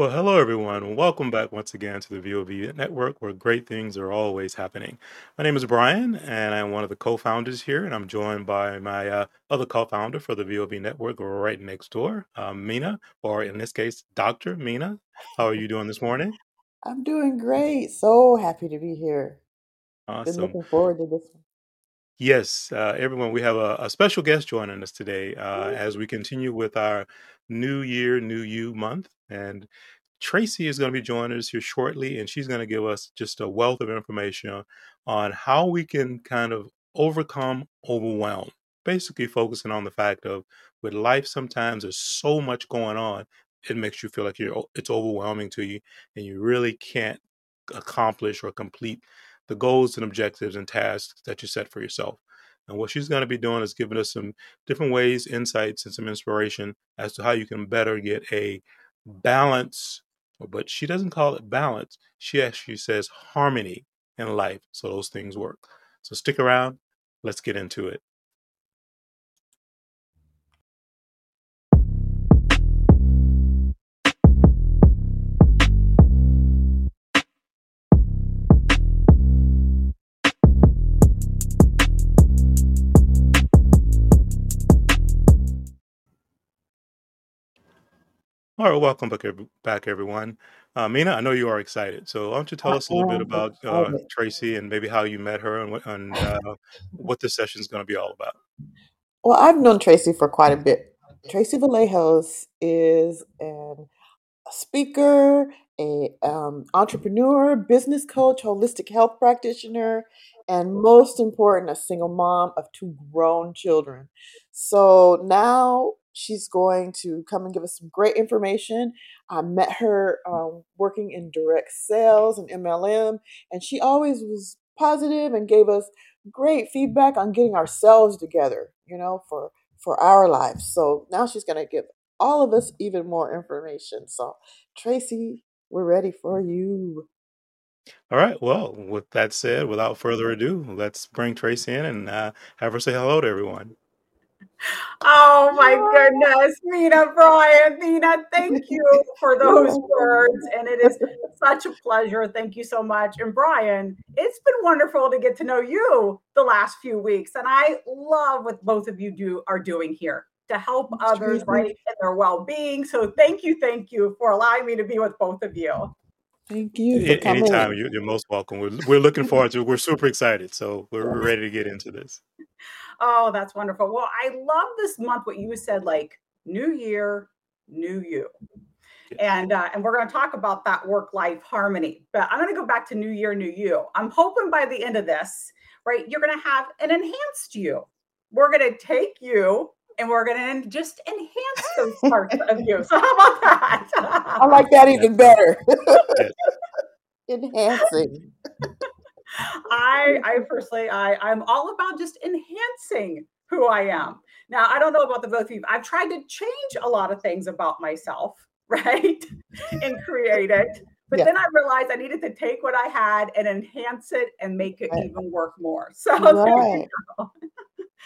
Well, hello everyone. Welcome back once again to the VOV network where great things are always happening. My name is Brian and I'm one of the co-founders here and I'm joined by my uh, other co-founder for the VOV network right next door, uh, Mina, or in this case, Dr. Mina. How are you doing this morning? I'm doing great. So happy to be here. Awesome. Been looking forward to this one. Yes, uh, everyone, we have a, a special guest joining us today uh, as we continue with our New Year, New You month. And Tracy is going to be joining us here shortly, and she's going to give us just a wealth of information on how we can kind of overcome overwhelm. Basically, focusing on the fact of with life, sometimes there's so much going on, it makes you feel like you're it's overwhelming to you, and you really can't accomplish or complete the goals and objectives and tasks that you set for yourself. And what she's going to be doing is giving us some different ways, insights, and some inspiration as to how you can better get a balance, but she doesn't call it balance. She actually says harmony in life so those things work. So stick around. Let's get into it. All right, welcome back, back everyone. Uh, Mina, I know you are excited. So why don't you tell us a little bit about uh. Tracy and maybe how you met her and what, and, uh, what this session is going to be all about? Well, I've known Tracy for quite a bit. Tracy Vallejos is an a speaker, a um, entrepreneur, business coach, holistic health practitioner, and most important, a single mom of two grown children. So now she's going to come and give us some great information. I met her um, working in direct sales and MLM, and she always was positive and gave us great feedback on getting ourselves together, you know, for for our lives. So now she's going to give all of us even more information. So, Tracy, we're ready for you. All right. Well, with that said, without further ado, let's bring Tracy in and uh, have her say hello to everyone. Oh my goodness, Mina, Brian, Mina, thank you for those words. And it is such a pleasure. Thank you so much. And Brian, it's been wonderful to get to know you the last few weeks. And I love what both of you do are doing here to help others right in their well-being. So thank you, thank you for allowing me to be with both of you. Thank you for A- Anytime coming. you- you're most welcome. We're, we're looking forward to it. We're super excited. So we're we're ready to get into this. Oh, that's wonderful. Well, I love this month what you said, like new year, new you. Yes. and uh, and we're going to talk about that work life harmony but i'm going to go back to new year new you i'm hoping by the end of this right you're going to have an enhanced you we're going to take you and we're going to just enhance those parts of you so how about that? I like that even better. Enhancing. I I personally I I'm all about just enhancing who I am. Now I don't know about the both of you. I've tried to change a lot of things about myself, right? and create it. But Yeah. then I realized I needed to take what I had and enhance it and make it Right. even work more. So there you Right.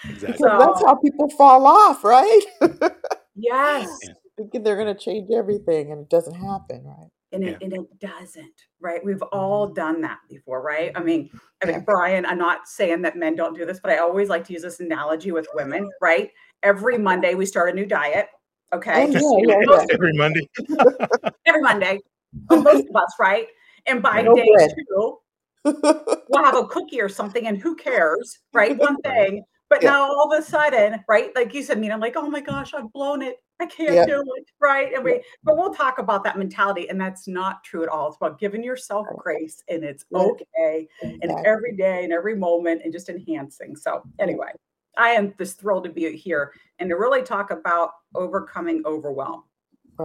Go. Exactly. Because that's how people fall off, right? yes. Thinking they're going to change everything and it doesn't happen, right? And Yeah. it, and it doesn't, right? We've mm-hmm. all done that before, right? I mean, I Yeah. mean, Brian, I'm not saying that men don't do this, but I always like to use this analogy with women, right? Every uh-huh. Monday we start a new diet. Oh, Okay. yeah, yeah, most, yeah. Every Monday. every Monday, most of us, right? And by No day bread. two, we'll have a cookie or something, and who cares, right? One thing. But Yeah. now all of a sudden, right? Like you said, I mean, I'm like, oh my gosh, I've blown it. I can't Yeah. do it, right? And we, but we'll talk about that mentality, and that's not true at all. It's about giving yourself grace, and it's okay, and every day and every moment, and just enhancing. So anyway, I am just thrilled to be here and to really talk about overcoming overwhelm.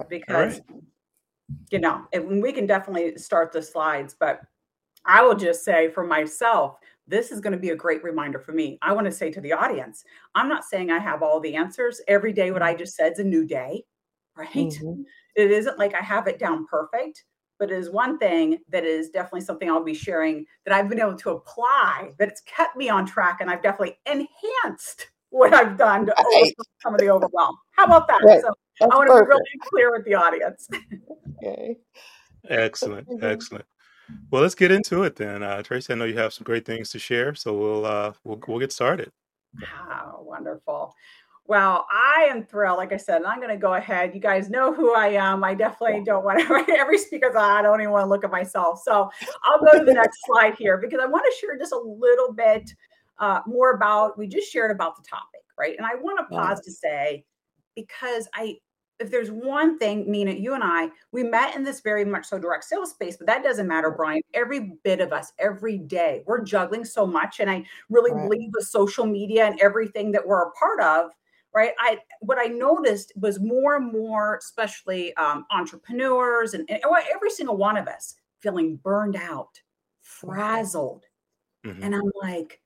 Because right. you know, and we can definitely start the slides, but I will just say for myself, this is going to be a great reminder for me. I want to say to the audience, I'm not saying I have all the answers. Every day, what I just said is a new day, right? Mhm. It isn't like I have it down perfect, but it is one thing that is definitely something I'll be sharing that I've been able to apply, that it's kept me on track, and I've definitely enhanced what I've done to Right. overcome some of the overwhelm. How about that? Right. So That's I want to be really clear with the audience. Okay. Excellent. Excellent. Well, let's get into it then. Uh, Tracy, I know you have some great things to share, so we'll uh, we'll we'll get started. Wow, wonderful. Well, I am thrilled. Like I said, and I'm going to go ahead. You guys know who I am. I definitely don't want to. Every speaker's I don't even want to look at myself. So I'll go to the next slide here because I want to share just a little bit uh, more about. We just shared about the topic, right? And I want to pause to say because I if there's one thing, Mina, you and I, we met in this very much so direct sales space, but that doesn't matter, Brian. Every bit of us, every day, we're juggling so much. And I really right. believe with social media and everything that we're a part of, right? I what I noticed was more and more, especially um, entrepreneurs and, and every single one of us feeling burned out, frazzled. Mm-hmm. And I'm like,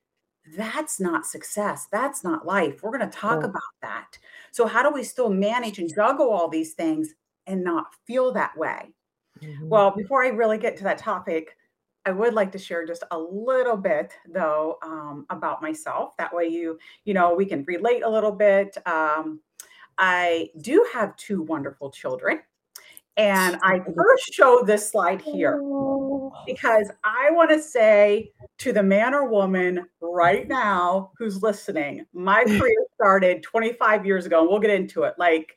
that's not success. That's not life. We're going to talk about that. So, how do we still manage and juggle all these things and not feel that way? Mm-hmm. Well, before I really get to that topic, I would like to share just a little bit, though, um, about myself. That way, you you know we can relate a little bit. Um, I do have two wonderful children. And I first show this slide here oh. because I want to say to the man or woman right now who's listening, my career started 25 years ago, and we'll get into it like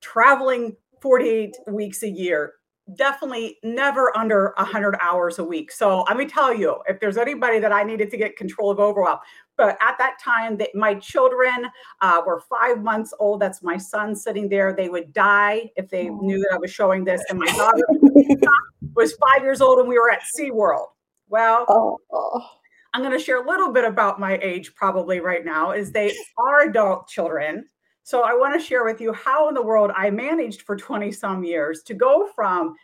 traveling 48 weeks a year, definitely never under 100 hours a week. So let me tell you, if there's anybody that I needed to get control of overwhelm, but at that time, that my children uh, were five months old. That's my son sitting there. They would die if they knew that I was showing this. And my daughter was five years old, and we were at SeaWorld. Well, oh. I'm going to share a little bit about my age probably right now. Is they are adult children. So I want to share with you how in the world I managed for 20 some years to go from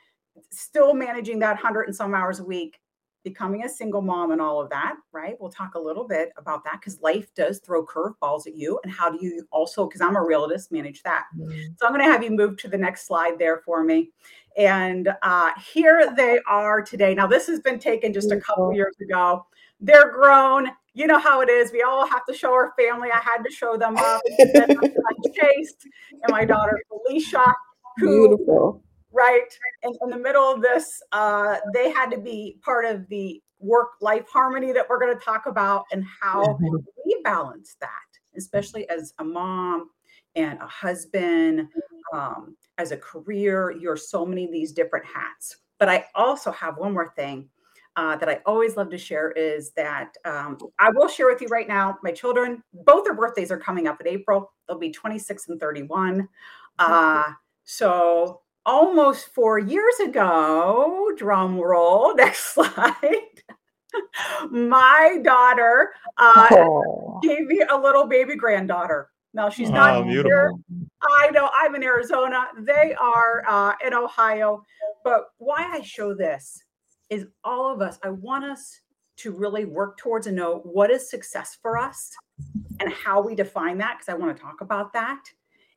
still managing that 100 and some hours a week becoming a single mom and all of that, right? We'll talk a little bit about that because life does throw curveballs at you. And how do you also, because I'm a realist, manage that? Mm-hmm. So I'm going to have you move to the next slide there for me. And uh, here they are today. Now, this has been taken just a couple years ago. They're grown. You know how it is. We all have to show our family. I had to show them up. Chase and my daughter Felicia, who Beautiful right? And in the middle of this, uh, they had to be part of the work life harmony that we're going to talk about and how mm-hmm. we balance that, especially as a mom and a husband, um, as a career. You're so many of these different hats. But I also have one more thing. Uh, that I always love to share is that um, I will share with you right now. My children, both their birthdays are coming up in April. They'll be 26 and 31. Uh, so almost four years ago, drum roll, next slide. My daughter uh, oh. gave me a little baby granddaughter. Now she's not oh, here. I know I'm in Arizona. They are uh, in Ohio. But why I show this is all of us, I want us to really work towards and know what is success for us and how we define that, because I want to talk about that.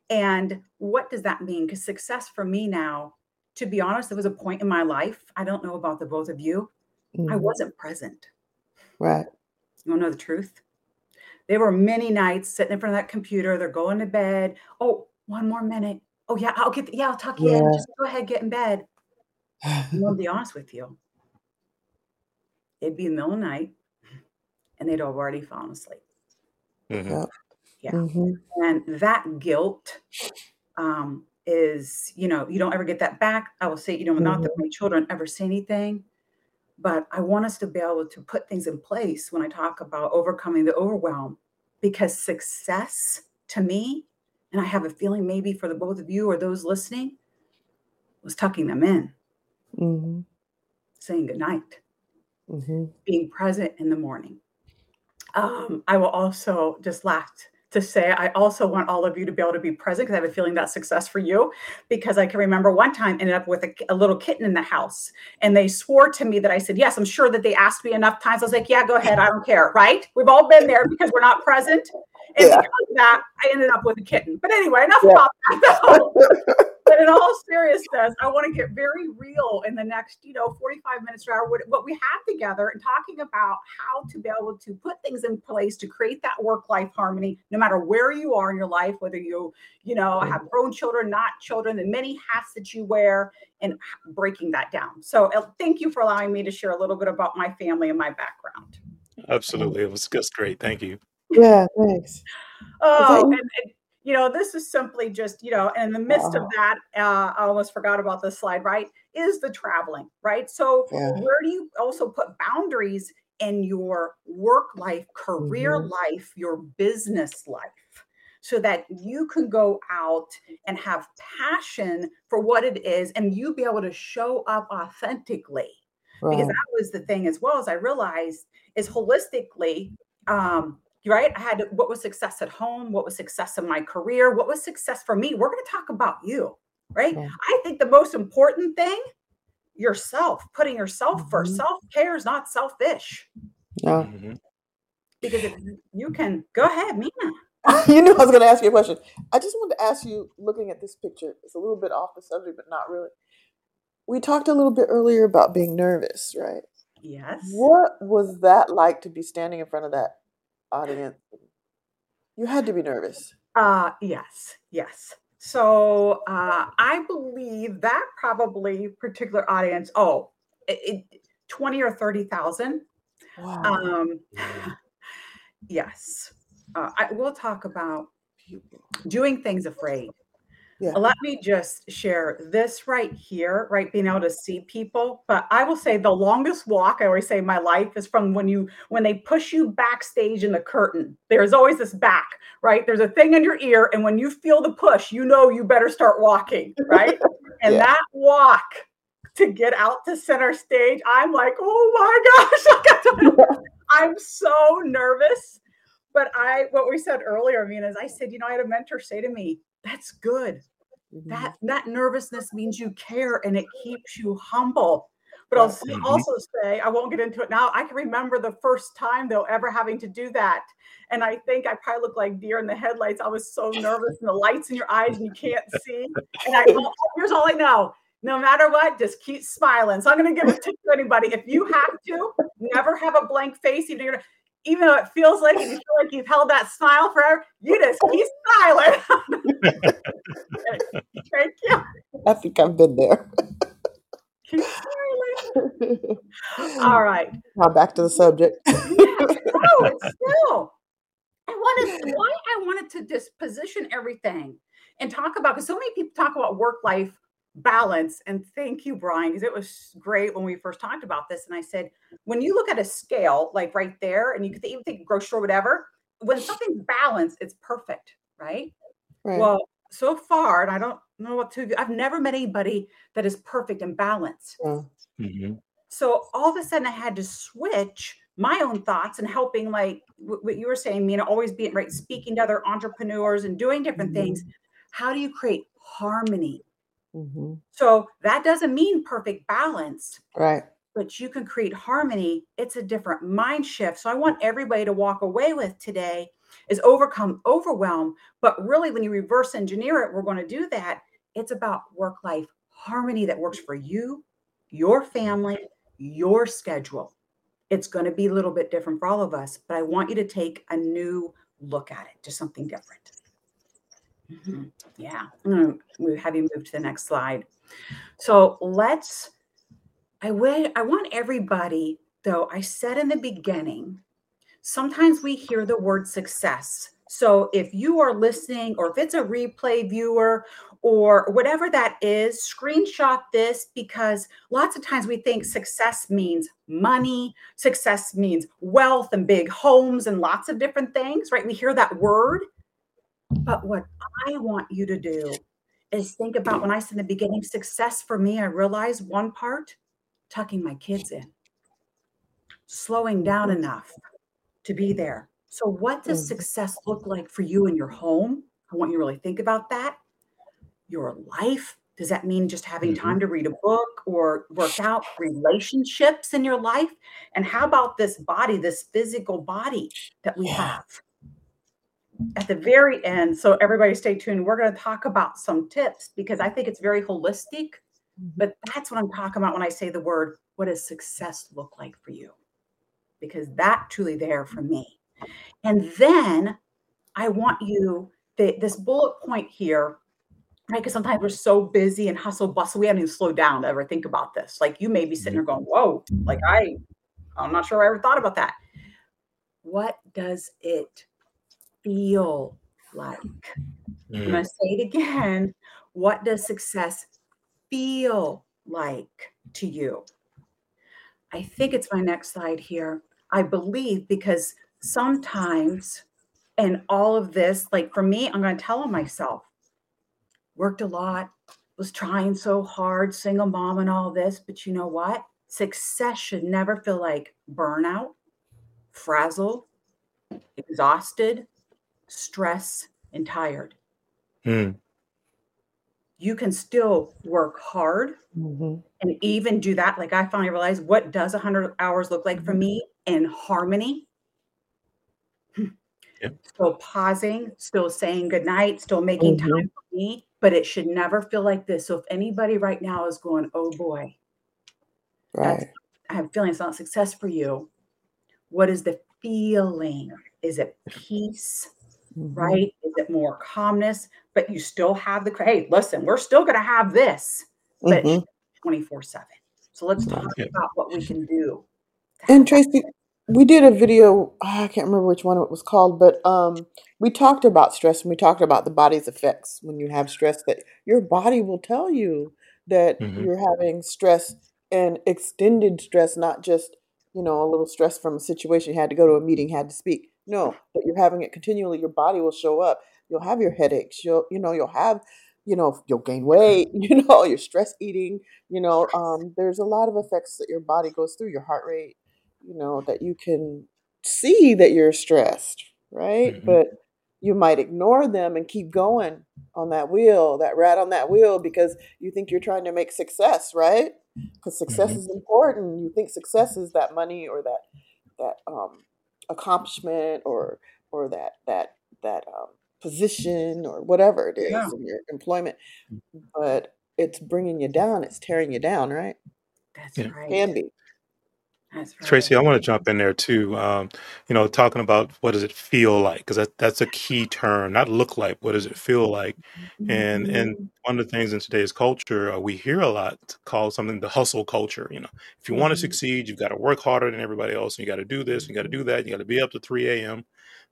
And what does that mean? Because success for me now, to be honest, there was a point in my life, I don't know about the both of you, mm-hmm. I wasn't present. Right. You want to know the truth? There were many nights sitting in front of that computer, they're going to bed. Oh, one more minute. Oh, yeah, I'll get, the, yeah, I'll tuck you yeah. in. Just go ahead, get in bed. I'll be honest with you. It'd be the middle of the night and they'd already fallen asleep. Mm-hmm. Yeah. Mm-hmm. And that guilt um, is, you know, you don't ever get that back. I will say, you know, mm-hmm. not that mm-hmm. my children ever say anything, but I want us to be able to put things in place when I talk about overcoming the overwhelm because success to me, and I have a feeling maybe for the both of you or those listening, was tucking them in, mm-hmm. saying goodnight, mm-hmm. being present in the morning. Um, I will also just last to say I also want all of you to be able to be present because I have a feeling that's success for you. Because I can remember one time ended up with a, a, little kitten in the house, and they swore to me that I said yes. I'm sure that they asked me enough times. I was like, yeah, go ahead, I don't care. Right? We've all been there because we're not present, and yeah. because of that, I ended up with a kitten. But anyway, enough yeah. about that. but in all seriousness, I want to get very real in the next, you know, 45 minutes or hour, what, what we have together and talking about how to be able to put things in place to create that work-life harmony, no matter where you are in your life, whether you, you know, have grown children, not children, the many hats that you wear and breaking that down. So uh, thank you for allowing me to share a little bit about my family and my background. Absolutely. It was just great. Thank you. Yeah, thanks. Oh, and, and, you know, this is simply just, you know, and in the midst of that, uh, I almost forgot about this slide, right? Is the traveling, right? So, Yeah. where do you also put boundaries in your work life, career Mhm. life, your business life? So that you can go out and have passion for what it is and you be able to show up authentically because that was the thing as well as I realized is holistically, um, right? I had what was success at home, what was success in my career, what was success for me. We're going to talk about you, right? Yeah. I think the most important thing, yourself, putting yourself first. Mhm. Self care is not selfish Yeah. Mhm. because if you can go ahead, Mina. you knew I was going to ask you a question. I just wanted to ask you, looking at this picture, it's a little bit off the subject, but not really. We talked a little bit earlier about being nervous, right? Yes. What was that like to be standing in front of that audience? You had to be nervous. Uh, yes, yes. So uh, I believe that probably particular audience, oh, it, it, 20 or 30,000. Wow. Um, yes. Uh, I will talk about doing things afraid. Yeah. Let me just share this right here, right? Being able to see people. But I will say the longest walk, I always say in my life, is from when you when they push you backstage in the curtain. There's always this back, right? There's a thing in your ear, and when you feel the push, you know you better start walking, right? and Yeah. that walk to get out to center stage, I'm like, oh my gosh, I'm so nervous. But I, what we said earlier, I mean, is I said, you know, I had a mentor say to me, that's good. Mhm. That that nervousness means you care and it keeps you humble. But I'll Mhm. also say, I won't get into it now. I can remember the first time though ever having to do that. And I think I probably looked like deer in the headlights. I was so nervous and the lights in your eyes and you can't see. And I here's all I know. No matter what, just keep smiling. So I'm gonna give a tip to anybody. If you have to, never have a blank face, even you're even though it feels like and you feel like you've held that smile forever, you just keep smiling. Thank you. I think I've been there. Keep smiling. All right. now back to the subject. No, it's still. I wanted why I wanted to just position everything and talk about because so many people talk about work life balance. And thank you, Brian, because it was great when we first talked about this. And I said, when you look at a scale like right there, and you could even think grocery store, whatever, when something's balanced, it's perfect, right? Right. Well, so far, and I don't know what to. I've never met anybody that is perfect and balanced. Yeah. Mhm. So all of a sudden, I had to switch my own thoughts and helping, like wh- what you were saying, Mina, always being right, speaking to other entrepreneurs and doing different things. How do you create harmony? Mhm. So that doesn't mean perfect balance, Right. but you can create harmony. It's a different mind shift. So I want everybody to walk away with today is overcome overwhelm. But really, when you reverse engineer it, we're going to do that. It's about work life harmony that works for you, your family, your schedule. It's going to be a little bit different for all of us, but I want you to take a new look at it, just something different. Mhm. Yeah, to have you move to the next slide. So let's. I would. I want everybody, though. I said in the beginning. Sometimes we hear the word success. So if you are listening, or if it's a replay viewer, or whatever that is, screenshot this because lots of times we think success means money, success means wealth and big homes and lots of different things, right? We hear that word. But what I want you to do is think about when I said in the beginning, success for me, I realized one part tucking my kids in, slowing down enough to be there. So, what does Mhm. success look like for you in your home? I want you to really think about that. Your life. Does that mean just having Mhm. time to read a book or work out? Relationships in your life? And how about this body, this physical body that we Yeah. have? At the very end, so everybody stay tuned. We're going to talk about some tips because I think it's very holistic. Mhm. But that's what I'm talking about when I say the word, what does success look like for you? Because that truly there for me. And then I want you, the, this bullet point here, right? Because sometimes we're so busy and hustle bustle, we haven't even slowed down to ever think about this. Like you may be sitting there going, whoa, like I, I'm not sure I ever thought about that. What does it feel like? I'm Mm. going to say it again. What does success feel like to you? I think it's my next slide here. I believe because sometimes and all of this, like for me, I'm going to tell myself, worked a lot, was trying so hard, single mom and all this. But you know what? Success should never feel like burnout, frazzled, exhausted, stress, and tired. Mm. You can still work hard Mhm. and even do that. Like I finally realized what does 100 hours look like for me in harmony. Yeah. Still pausing, still saying goodnight, still making Mhm. time for me, but it should never feel like this. So if anybody right now is going, oh boy, that's Right. I have a feeling it's not success for you. What is the feeling? Is it peace? Mhm. right? Is it more calmness? But you still have the hey, listen, we're still going to have this, but Mhm. 24 7. So let's talk Yeah. about what we can do. And Tracy, we did a video. ah, I can't remember which one it was called, but um, we talked about stress and we talked about the body's effects when you have stress. That your body will tell you that Mhm. you're having stress and extended stress, not just you know a little stress from a situation you had to go to a meeting, had to speak. No, but you're having it continually. Your body will show up. You'll have your headaches. You'll you know you'll have you know you'll gain weight. You know your stress eating. You know um, there's a lot of effects that your body goes through. Your heart rate you know, that you can see that you're stressed, right? Mhm. But you might ignore them and keep going on that wheel, that rat on that wheel, because you think you're trying to make success, right? Because success Mhm. is important. You think success is that money or that that um, accomplishment or or that that that um, position or whatever it is Yeah. in your employment, but it's bringing you down. It's tearing you down, right? That's Yeah. right. Can be. That's right. Tracy, I want to jump in there too. Um, you know, talking about what does it feel like? Because that, that's a key term. Not look like. What does it feel like? And and Mhm. one of the things in today's culture uh, we hear a lot called something the hustle culture. You know, if you want to Mhm. succeed, you've got to work harder than everybody else. And you got to do this. You got to do that. You got to be up to three a.m.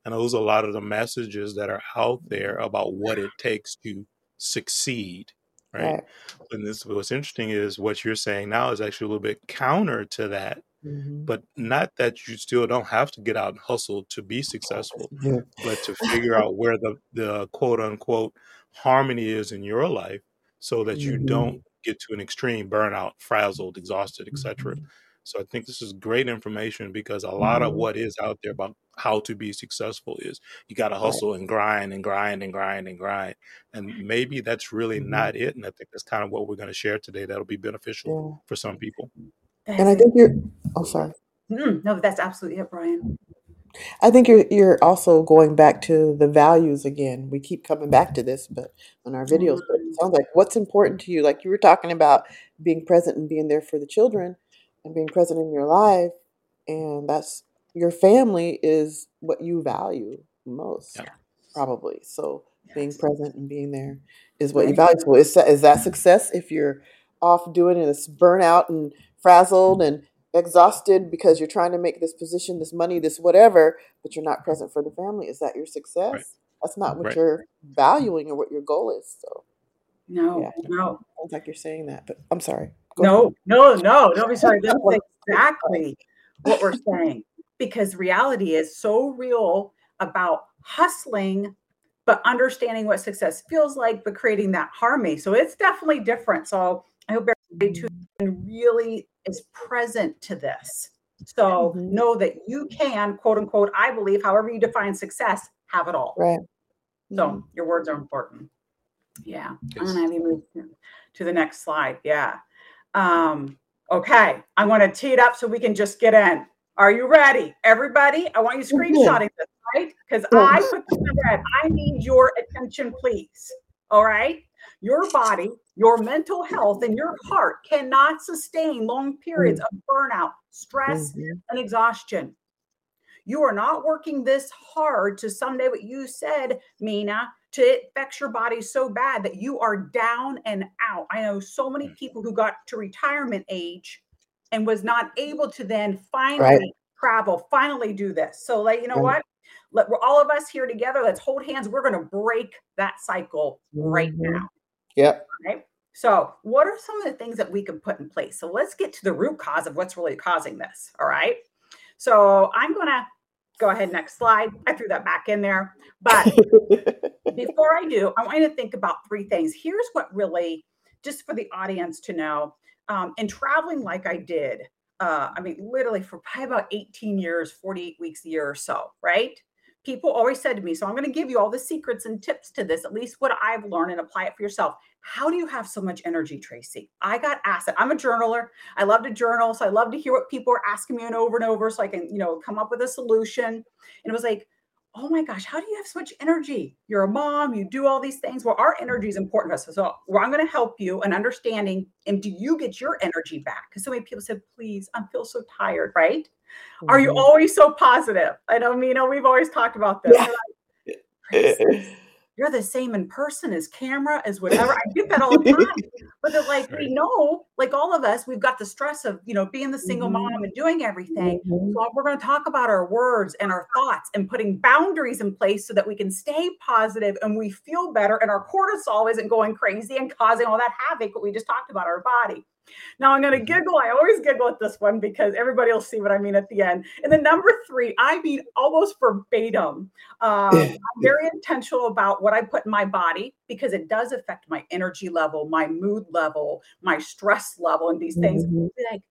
And those are a lot of the messages that are out there about what it takes to succeed. Right. Right. And this what's interesting is what you're saying now is actually a little bit counter to that Mhm. but not that you still don't have to get out and hustle to be successful, Yeah. but to figure out where the, the quote unquote harmony is in your life so that you Mhm. don't get to an extreme burnout, frazzled, exhausted, etc. Mhm. So I think this is great information because a lot of Mhm. what is out there about how to be successful is you got to hustle and grind and grind and grind and grind. And maybe that's really Mhm. not it. And I think that's kind of what we're going to share today. That'll be beneficial Yeah. for some people. And I think you're oh sorry. Mm, no, that's absolutely it, Brian. I think you're you're also going back to the values again. We keep coming back to this, but on our videos, but it Mm, sounds like what's important to you. Like you were talking about being present and being there for the children and being present in your life, and that's your family is what you value most, Yeah. probably. So being present and being there is what you value. So is that, is that success if you're off doing it, it's burnout and frazzled and exhausted because you're trying to make this position, this money, this whatever, but you're not present for the family? Is that your Right. success? That's not what Right. you're valuing or what your goal is. So No, yeah, no, sounds like you're saying that, but I'm sorry. Go ahead. no, no, no. Don't be sorry. That's exactly what we're saying. Because reality is so real about hustling, but understanding what success feels like, but creating that harmony. So it's definitely different. So I hope everybody tuned in really is present to this. So Mhm. know that you can, quote unquote, I believe, however you define success, have it all. Right. So Mhm. your words are important. Yeah. I'm Yes. gonna have you move to- to the next slide. Yeah. Um, okay. I'm gonna tee it up so we can just get in. Are you ready? Everybody, I want you screenshotting this, right? Because I put this in red. I need your attention, please. All right. Your body, your mental health, and your heart cannot sustain long periods of burnout, stress, Mhm. and exhaustion. You are not working this hard to someday what you said, Mina, to it affects your body so bad that you are down and out. I know so many people who got to retirement age and was not able to then finally travel, finally do this. So, like, you know Right. what? Let we're all of us here together. Let's hold hands. We're going to break that cycle right Mhm. now. Yep. Right. So, what are some of the things that we can put in place? So, let's get to the root cause of what's really causing this. All right. So, I'm going to go ahead. Next slide. I threw that back in there. But before I do, I want you to think about three things. Here's what really, just for the audience to know, um, in traveling like I did, uh, I mean, literally for probably about 18 years, 48 weeks a year or so, right? People always said to me, so I'm going to give you all the secrets and tips to this, at least what I've learned, and apply it for yourself. How do you have so much energy, Tracy? I got asked it. I'm a journaler. I love to journal. So I love to hear what people are asking me and over and over so I can, you know, come up with a solution. And it was like, oh my gosh, how do you have so much energy? You're a mom, you do all these things. Well, our energy is important to us. So, well, I'm going to help you in understanding and do you get your energy back? Because so many people said, please, I feel so tired, right? Are you Mhm. always so positive? I know, Mina, we've always talked about this. Yeah. They're like, "Tracy, You're the same in person as camera, as whatever. I get that all the time. But they're like, we know, like all of us, we've got the stress of, you know, being the single Mhm. mom and doing everything. Mhm. So we're going to talk about our words and our thoughts and putting boundaries in place so that we can stay positive and we feel better and our cortisol isn't going crazy and causing all that havoc what we just talked about our body. Now I'm going to Mhm. giggle. I always giggle at this one because everybody will see what I mean at the end. And then number three, I mean almost verbatim. Um, I'm very intentional about what I put in my body because it does affect my energy level, my mood level, my stress level, and these things. Mhm. Like,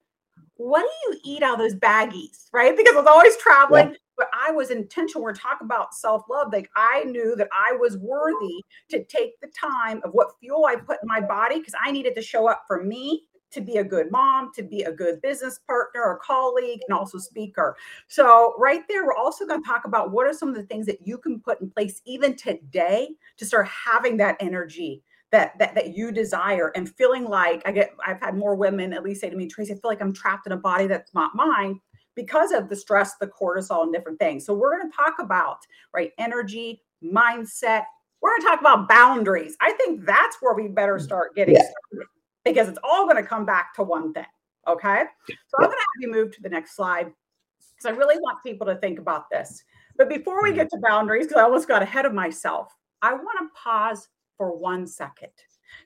what do you eat out of those baggies? Right? Because I was always traveling, but I was intentional. We're talking about self love. Like I knew that I was worthy to take the time of what fuel I put in my body because I needed to show up for me to be a good mom, to be a good business partner or colleague, and also speaker. So, right there, we're also going to talk about what are some of the things that you can put in place even today to start having that energy that that that you desire and feeling like I get I've had more women at least say to me, Tracy, I feel like I'm trapped in a body that's not mine because of the stress, the cortisol, and different things. So we're going to talk about right energy, mindset. We're going to talk about boundaries. I think that's where we better mm. start getting Yeah. started because it's all going to come back to one thing. Okay. So I'm going to have you move to the next slide because I really want people to think about this. But before we get to boundaries, because I almost got ahead of myself, I want to pause for one second.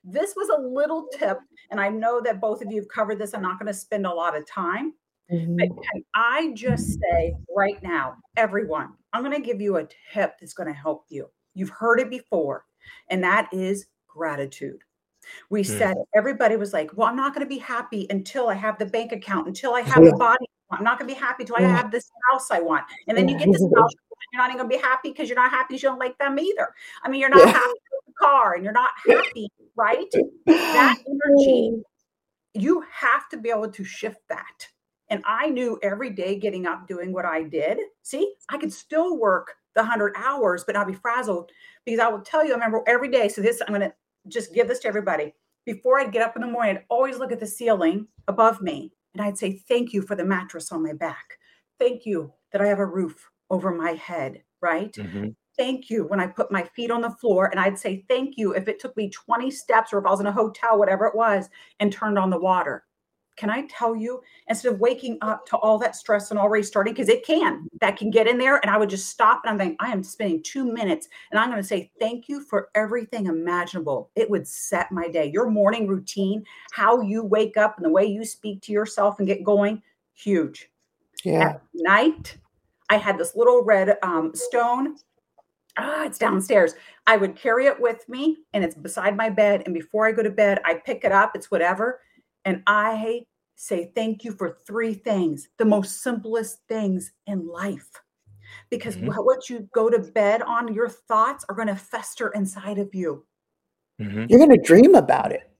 This was a little tip, and I know that both of you have covered this. I'm not going to spend a lot of time, but Mhm. can I just say right now, everyone, I'm going to give you a tip that's going to help you. You've heard it before, and that is gratitude. We Mm. said everybody was like, "Well, I'm not going to be happy until I have the bank account, until I have Yeah. the body. I'm not going to be happy until I have this house I want." And then you get this house, and you're not even going to be happy because you're not happy because you don't like them either. I mean, you're not Yeah. happy with the car, and you're not happy, right? That energy you have to be able to shift that. And I knew every day getting up, doing what I did. See, I could still work the 100 hours, but not be frazzled because I will tell you, I remember every day. So, this, I'm going to just give this to everybody. Before I'd get up in the morning, I'd always look at the ceiling above me and I'd say, Thank you for the mattress on my back. Thank you that I have a roof over my head, right? Mhm. thank you when I put my feet on the floor. And I'd say thank you if it took me 20 steps or if I was in a hotel, whatever it was, and turned on the water. Can I tell you, instead of waking up to all that stress and already starting, because it can, that can get in there. And I would just stop and I'm thinking, I am spending two minutes and I'm going to say thank you for everything imaginable. It would set my day. Your morning routine, how you wake up and the way you speak to yourself and get going, huge Yeah. at night i had this little red um, stone ah, it's downstairs i would carry it with me and it's beside my bed and before i go to bed i pick it up it's whatever and i say thank you for three things the most simplest things in life because Mhm. what you go to bed on your thoughts are going to fester inside of you Mhm. You're going to dream about it.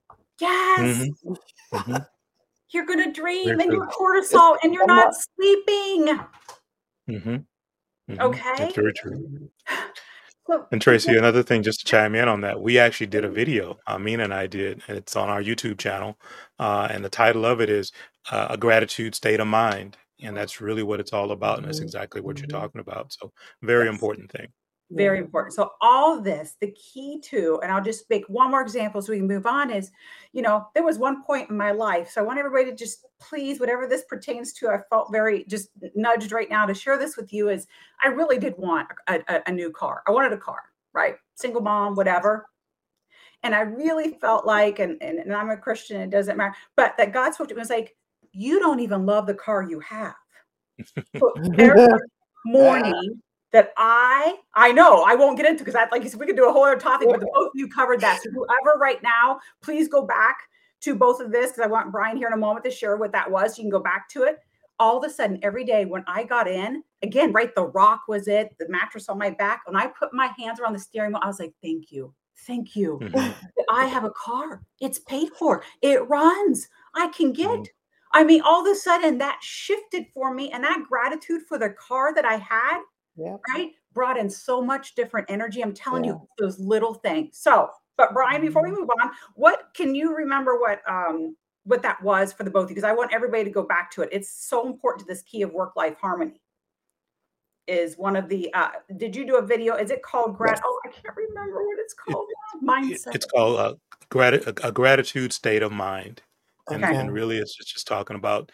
yes Mhm. Mhm. you're going to dream and your cortisol and you're not sleeping. Mm-hmm. Mm-hmm. Okay. That's very true. So, and Tracy, another thing, just to chime in on that, we actually did a video. Uh, Mina and I did, and it's on our YouTube channel. Uh, and the title of it is uh, "A Gratitude State of Mind," and that's really what it's all about, and that's mm-hmm. exactly what you're mm-hmm. talking about. So, very yes. important thing. Very important. So, all this, the key to, and I'll just make one more example so we can move on is, you know, there was one point in my life. So, I want everybody to just please, whatever this pertains to, I felt very just nudged right now to share this with you is I really did want a, a, a new car. I wanted a car, right? Single mom, whatever. And I really felt like, and, and, and I'm a Christian, it doesn't matter, but that God spoke to me was like, you don't even love the car you have. So every morning, that I I know I won't get into because I like you said we could do a whole other topic, but the both of you covered that. So whoever right now, please go back to both of this because I want Brian here in a moment to share what that was. You can go back to it. All of a sudden, every day when I got in, again, right, the rock was it, the mattress on my back. When I put my hands around the steering wheel, I was like, thank you. Thank you. Mm-hmm. I have a car. It's paid for. It runs. I can get. Mm-hmm. I mean, all of a sudden that shifted for me and that gratitude for the car that I had yeah. right? Brought in so much different energy. I'm telling yeah. you, those little things. So, but Brian, before we mm-hmm. move on, what can you remember what um what that was for the both of you? Because I want everybody to go back to it. It's so important to this key of work life harmony. Is one of the uh did you do a video? Is it called grat? Oh, I can't remember what it's called. Mindset. It's called uh, grat- a gratitude state of mind. And, okay. and really it's just talking about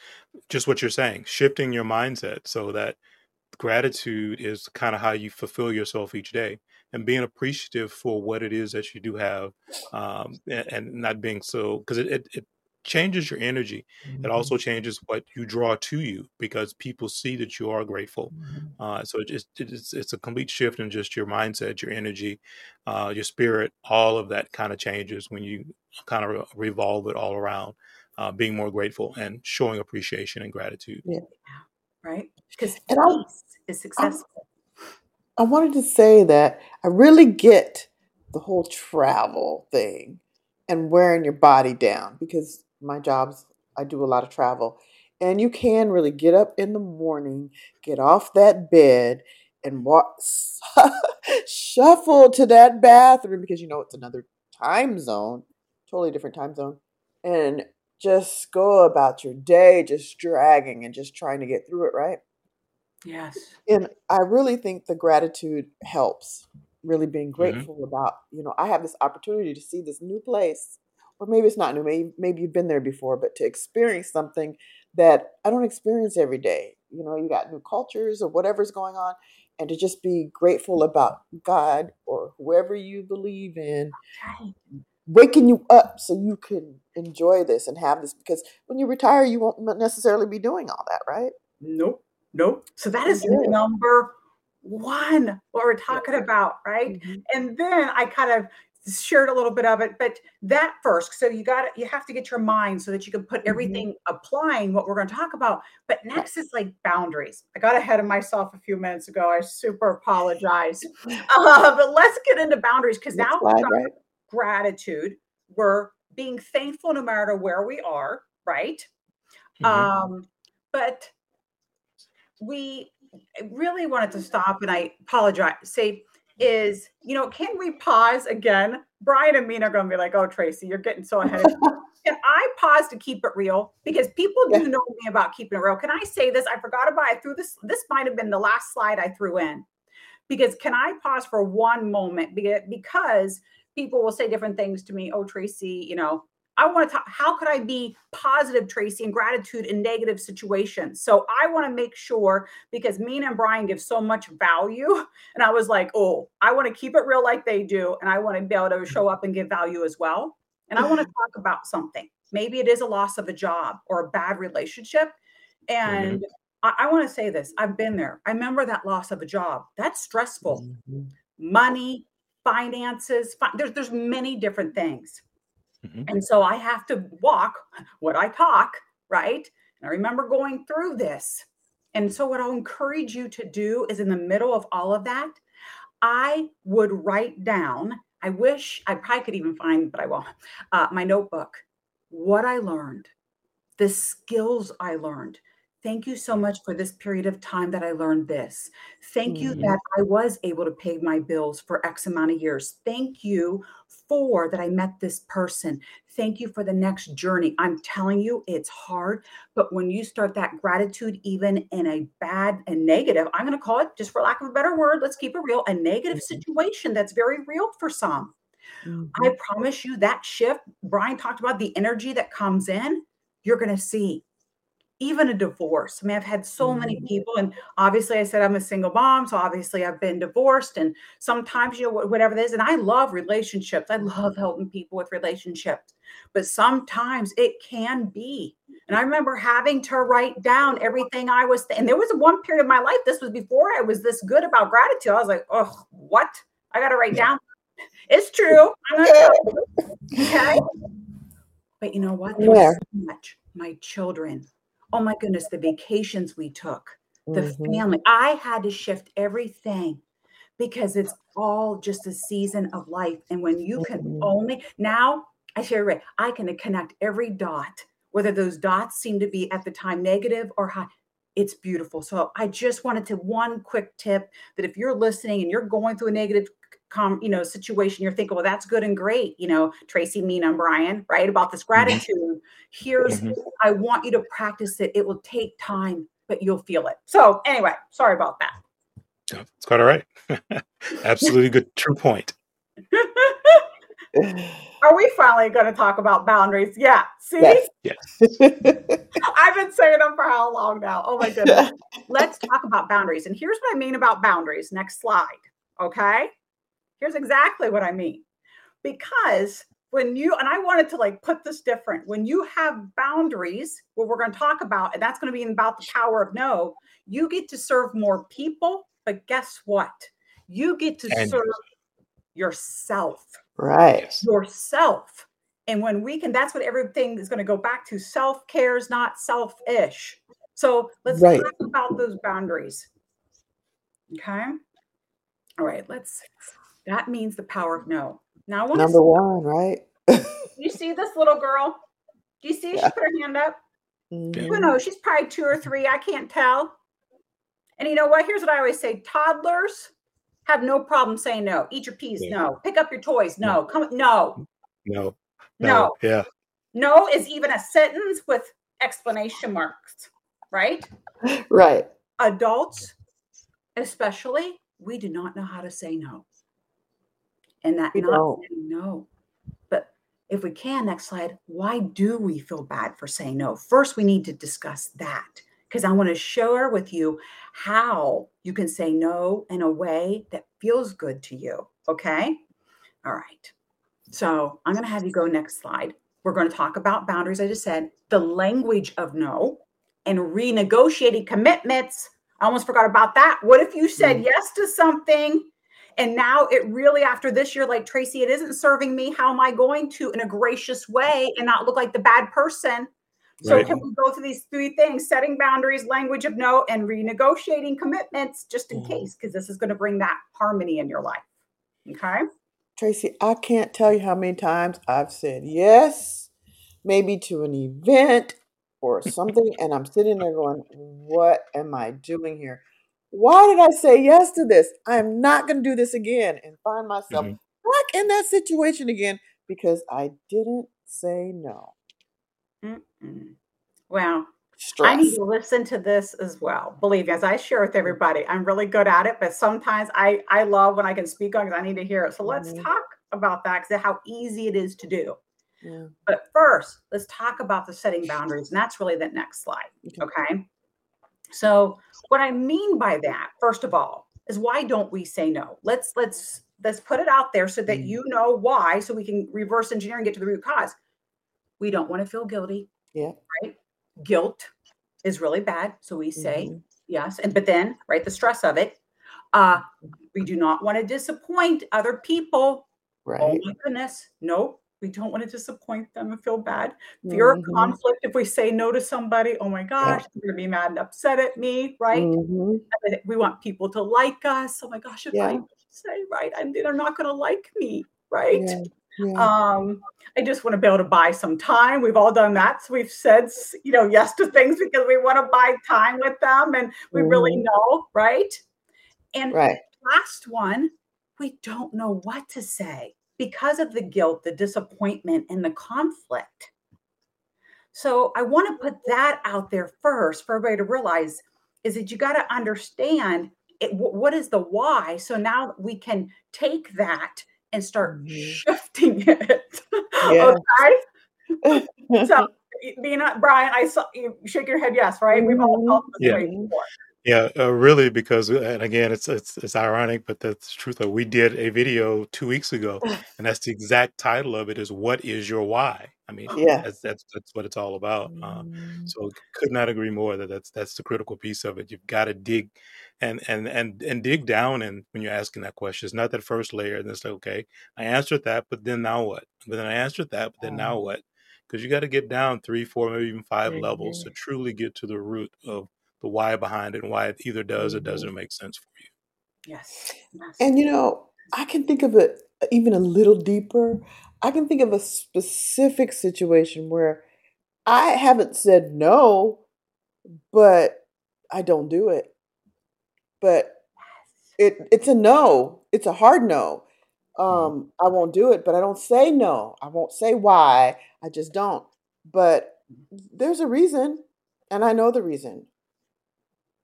just what you're saying, shifting your mindset so that gratitude is kind of how you fulfill yourself each day and being appreciative for what it is that you do have um, and, and, not being so because it, it, it, changes your energy mm-hmm. it also changes what you draw to you because people see that you are grateful mm-hmm. uh, so it just, it's, it's a complete shift in just your mindset your energy uh, your spirit all of that kind of changes when you kind of revolve it all around uh, being more grateful and showing appreciation and gratitude yeah right? Because I, is successful. I, I wanted to say that I really get the whole travel thing and wearing your body down because my jobs, I do a lot of travel. And you can really get up in the morning, get off that bed, and walk, shuffle to that bathroom because you know it's another time zone, totally different time zone, and just go about your day just dragging and just trying to get through it, right? Yes. And I really think the gratitude helps, really being mm-hmm. grateful mm-hmm. about, you know, I have this opportunity to see this new place, or maybe it's not new, maybe, maybe you've been there before, but to experience something that I don't experience every day. You know, you got new cultures or whatever's going on, and to just be grateful about God or whoever you believe in. Okay waking you up so you can enjoy this and have this because when you retire you won't necessarily be doing all that right nope nope so that is number one what we're talking about right mm-hmm. and then i kind of shared a little bit of it but that first so you got you have to get your mind so that you can put mm-hmm. everything mm-hmm. applying what we're going to talk about but next is like boundaries i got ahead of myself a few minutes ago i super apologize uh, but let's get into boundaries because now right? Gratitude. We're being thankful no matter where we are, right? Mm-hmm. Um, but we really wanted to stop, and I apologize. Say, is you know, can we pause again? Brian and Mina are going to be like, "Oh, Tracy, you're getting so ahead of me." Can I pause to keep it real? Because people do know me about keeping it real. Can I say this? I forgot about. I threw this. This might have been the last slide I threw in. Because can I pause for one moment? Because people will say different things to me. Oh, Tracy, you know, I want to talk. How could I be positive, Tracy, and gratitude in negative situations? So I want to make sure because me and Brian give so much value. And I was like, oh, I want to keep it real like they do. And I want to be able to show up and give value as well. And I want to talk about something. Maybe it is a loss of a job or a bad relationship. And mm-hmm. I, I want to say this I've been there. I remember that loss of a job. That's stressful. Mm-hmm. Money, finances. Fi- there's there's many different things, mm-hmm. and so I have to walk what I talk, right? And I remember going through this, and so what I'll encourage you to do is in the middle of all of that, I would write down. I wish I probably could even find, but I won't. Uh, my notebook, what I learned, the skills I learned. Thank you so much for this period of time that I learned this. Thank you Mhm. that I was able to pay my bills for X amount of years. Thank you for that I met this person. Thank you for the next journey. I'm telling you, it's hard, but when you start that gratitude, even in a bad and negative, I'm going to call it, just for lack of a better word, let's keep it real, a negative Mhm. situation that's very real for some. Mhm. I promise you that shift, Brian talked about the energy that comes in, you're going to see. Even a divorce. I mean, I've had so many Mhm. people, and obviously, I said I'm a single mom, so obviously, I've been divorced, and sometimes, you know, whatever it is, and I love relationships. I love helping people with relationships, but sometimes it can be. And I remember having to write down everything I was, and there was one period of my life. This was before I was this good about gratitude. I was like, oh, what? I got to write down. It's true. I'm not telling you. Okay. But you know what? There was so much. My children. Oh my goodness, the vacations we took, the Mhm. family. I had to shift everything because it's all just a season of life. And when you can Mhm. only now, I share right, I can connect every dot, whether those dots seem to be at the time negative or high. It's beautiful. So I just wanted to one quick tip that if you're listening and you're going through a negative com, you know, situation, you're thinking, well, that's good and great, you know, Tracy, Mina, and Brian, right? About this gratitude. Here's, Mhm. I want you to practice it. It will take time, but you'll feel it. So anyway, sorry about that. It's quite all right. Absolutely good. True point. Are we finally going to talk about boundaries? Yeah. See, Yes. Yes. I've been saying them for how long now? Oh my goodness. Let's talk about boundaries. And here's what I mean about boundaries. Next slide. Okay. Here's exactly what I mean. Because when you, and I wanted to like put this different, when you have boundaries, what we're going to talk about, and that's going to be about the power of no, you get to serve more people. But guess what? You get to And- serve yourself right. Yourself. And when we can, that's what everything is going to go back to. Self care is not selfish. So let's Right. talk about those boundaries. Okay. All right. Let's, that means the power of no. Now, I want Number to, one, right? you see this little girl? Do you see Yeah. she put her hand up? Who knows? She's probably two or three. I can't tell. And you know what? Here's what I always say toddlers have no problem saying no. Eat your peas. Yeah. No. Pick up your toys. No. Come. No. No. No. Yeah. No is even a sentence with explanation marks, right? Right. Adults, especially, we do not know how to say no. And that We not don't. saying no. But if we can, next slide, why do we feel bad for saying no? First, we need to discuss that because I want to share with you how you can say no in a way that feels good to you. Okay. All right. So I'm going to have you go next slide. We're going to talk about boundaries. I just said the language of no and renegotiating commitments. I almost forgot about that. What if you said Mm. yes to something and now it really, after this year, like Tracy, it isn't serving me? How am I going to, in a gracious way, and not look like the bad person? So, Right. can we go through these three things setting boundaries, language of no, and renegotiating commitments just in Mhm. case? Because this is going to bring that harmony in your life. Okay. Tracy, I can't tell you how many times I've said yes, maybe to an event or something, and I'm sitting there going, What am I doing here? Why did I say yes to this? I'm not going to do this again and find myself Mhm. back in that situation again because I didn't say no. Mm-mm. Well, I need to listen to this as well. Believe me, as I share with everybody, I'm really good at it, but sometimes I I love when I can speak on because I need to hear it. So let's Mhm. talk about that because how easy it is to do. Yeah. But first, let's talk about the setting boundaries, and that's really the next slide. Okay. Okay. So what I mean by that, first of all, is why don't we say no? Let's let's let's put it out there so that Mm. you know why, so we can reverse engineer and get to the root cause. We don't want to feel guilty. Yeah. Right. Guilt is really bad. So we say Mhm. yes. And but then, right, the stress of it. Uh, we do not want to disappoint other people. Right. Oh Right. my goodness. No, we don't want to disappoint them and feel bad. Fear of Mhm. conflict. If we say no to somebody, oh my gosh, they're going to be mad and upset at me, right? Mhm. And We want people to like us. Oh my gosh, if I say, right, and they're not going to like me, right? Yeah. Yeah. Um, I just want to be able to buy some time. We've all done that. So we've said, you know, yes to things because we want to buy time with them and we mm-hmm. really know, right? And right. last one, we don't know what to say because of the guilt, the disappointment, and the conflict. So I want to put that out there first for everybody to realize is that you got to understand it, what is the why. So now we can take that and start mm-hmm. shifting it. Yeah. okay. so, Mina, Brian, I saw you shake your head. Yes, right. We've all felt this yeah. way before. Yeah, uh, really, because uh, and again, it's it's it's ironic, but that's the truth. Of, we did a video two weeks ago, and that's the exact title of it: is "What is your why?" I mean, yeah, that's that's, that's what it's all about. Um, so, could not agree more that that's that's the critical piece of it. You've got to dig and and and and dig down, and when you're asking that question, it's not that first layer, and it's like, okay, I answered that, but then now what? But then I answered that, but then now what? Because you got to get down three, four, maybe even 5 mm-hmm. levels to truly get to the root of the why behind it and why it either does or mm-hmm. doesn't make sense for you. Yes. yes. And you know, I can think of it even a little deeper. I can think of a specific situation where I haven't said no, but I don't do it. But it it's a no. It's a hard no. Mm-hmm. Um, I won't do it, but I don't say no. I won't say why. I just don't. But there's a reason, and I know the reason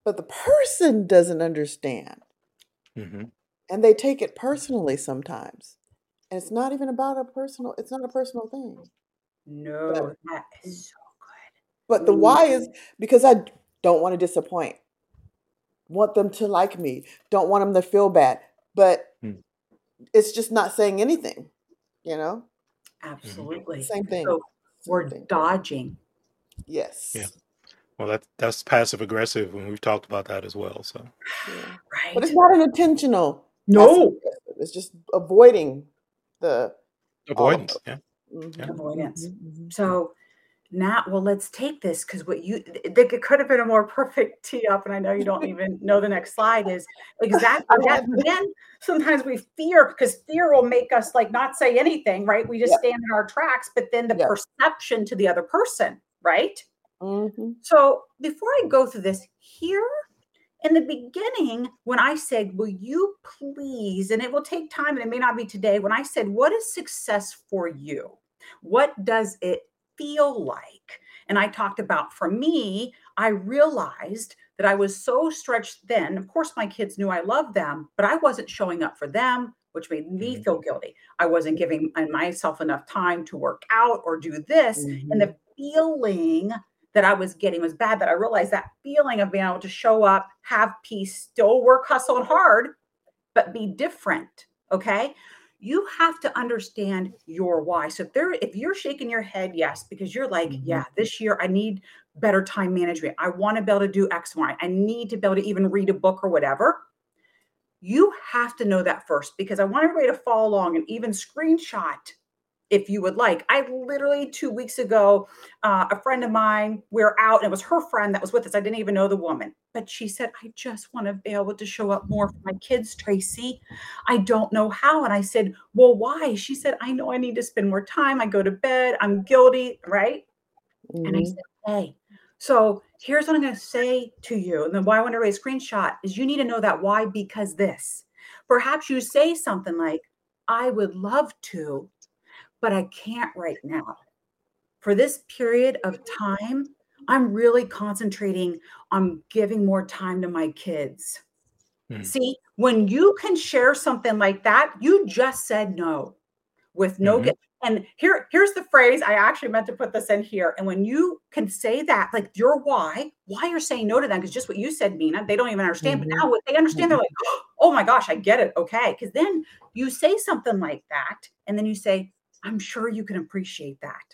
but the person doesn't understand. Mm-hmm. And they take it personally sometimes. And it's not even about a personal, it's not a personal thing. No, but, that is so good. But the why is because I don't want to disappoint. Want them to like me. Don't want them to feel bad. But mm. it's just not saying anything, you know? Absolutely. Same thing. So we're thing. dodging. Yes. Yeah. Well, that that's passive aggressive, and we've talked about that as well. So, yeah. right. But it's not an intentional. No, it's just avoiding the avoidance. Yeah. Mm-hmm. yeah. Avoidance. Mm-hmm, mm-hmm. So now, well, let's take this because what you it could have been a more perfect tee up, and I know you don't even know the next slide is exactly that. Then sometimes we fear because fear will make us like not say anything, right? We just yeah. stand in our tracks, but then the yeah. perception to the other person, right? Mm-hmm. So before I go through this, here in the beginning, when I said, Will you please, and it will take time and it may not be today, when I said, What is success for you? What does it feel like? And I talked about for me, I realized that I was so stretched thin. Of course, my kids knew I loved them, but I wasn't showing up for them, which made me mm-hmm. feel guilty. I wasn't giving myself enough time to work out or do this. Mm-hmm. And the feeling that I was getting was bad, that I realized that feeling of being able to show up, have peace, still work, hustle and hard, but be different. Okay. You have to understand your why. So if there, if you're shaking your head, yes, because you're like, mm-hmm. yeah, this year I need better time management. I want to be able to do X, Y. I need to be able to even read a book or whatever. You have to know that first because I want everybody to follow along and even screenshot if you would like. I literally two weeks ago, uh, a friend of mine, we are out, and it was her friend that was with us. I didn't even know the woman, but she said, I just want to be able to show up more for my kids, Tracy. I don't know how. And I said, Well, why? She said, I know I need to spend more time. I go to bed. I'm guilty, right? Mm-hmm. And I mm-hmm. said, Hey, so here's what I'm going to say to you. And then why I want to raise a screenshot is you need to know that why because this. Perhaps you say something like, I would love to, but I can't right now. For this period of time, I'm really concentrating on giving more time to my kids. Hmm. See, when you can share something like that, you just said no with no mm-hmm. and here here's the phrase I actually meant to put this in here and when you can say that like your why why you're saying no to them because just what you said Mina they don't even understand mm-hmm. but now what they understand they're mm-hmm. like oh my gosh I get it okay because then you say something like that and then you say I'm sure you can appreciate that.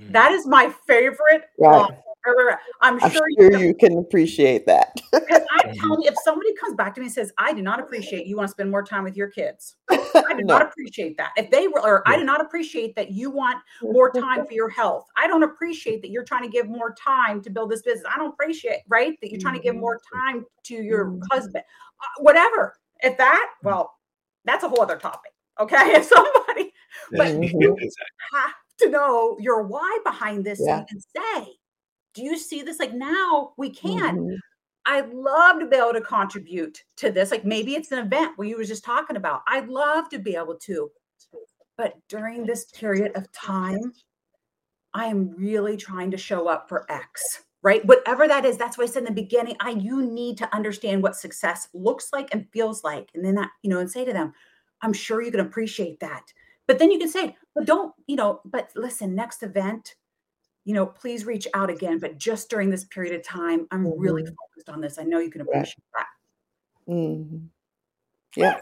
Mm. That is my favorite. Right. I'm sure, I'm sure you, can, you, can, appreciate that. because I'm telling you, if somebody comes back to me and says, I do not appreciate you want to spend more time with your kids, I do no. not appreciate that. If they were, or I do not appreciate that you want more time for your health. I don't appreciate that you're trying to give more time to build this business. I don't appreciate, right? That you're trying to give more mm-hmm. time to your mm-hmm. husband, uh, whatever. If that, well, that's a whole other topic. Okay. If somebody, but Mhm. you have to know your why behind this so Yeah. you can say, do you see this? Like now we can. Mhm. I'd love to be able to contribute to this. Like maybe it's an event where you were just talking about. I'd love to be able to. But during this period of time, I am really trying to show up for X, right? Whatever that is, that's why I said in the beginning, I you need to understand what success looks like and feels like. And then that, you know, and say to them, I'm sure you can appreciate that. But then you can say, but don't, you know, but listen, next event, you know, please reach out again. But just during this period of time, I'm really Mhm. focused on this. I know you can Right. appreciate that. Mhm. Yeah.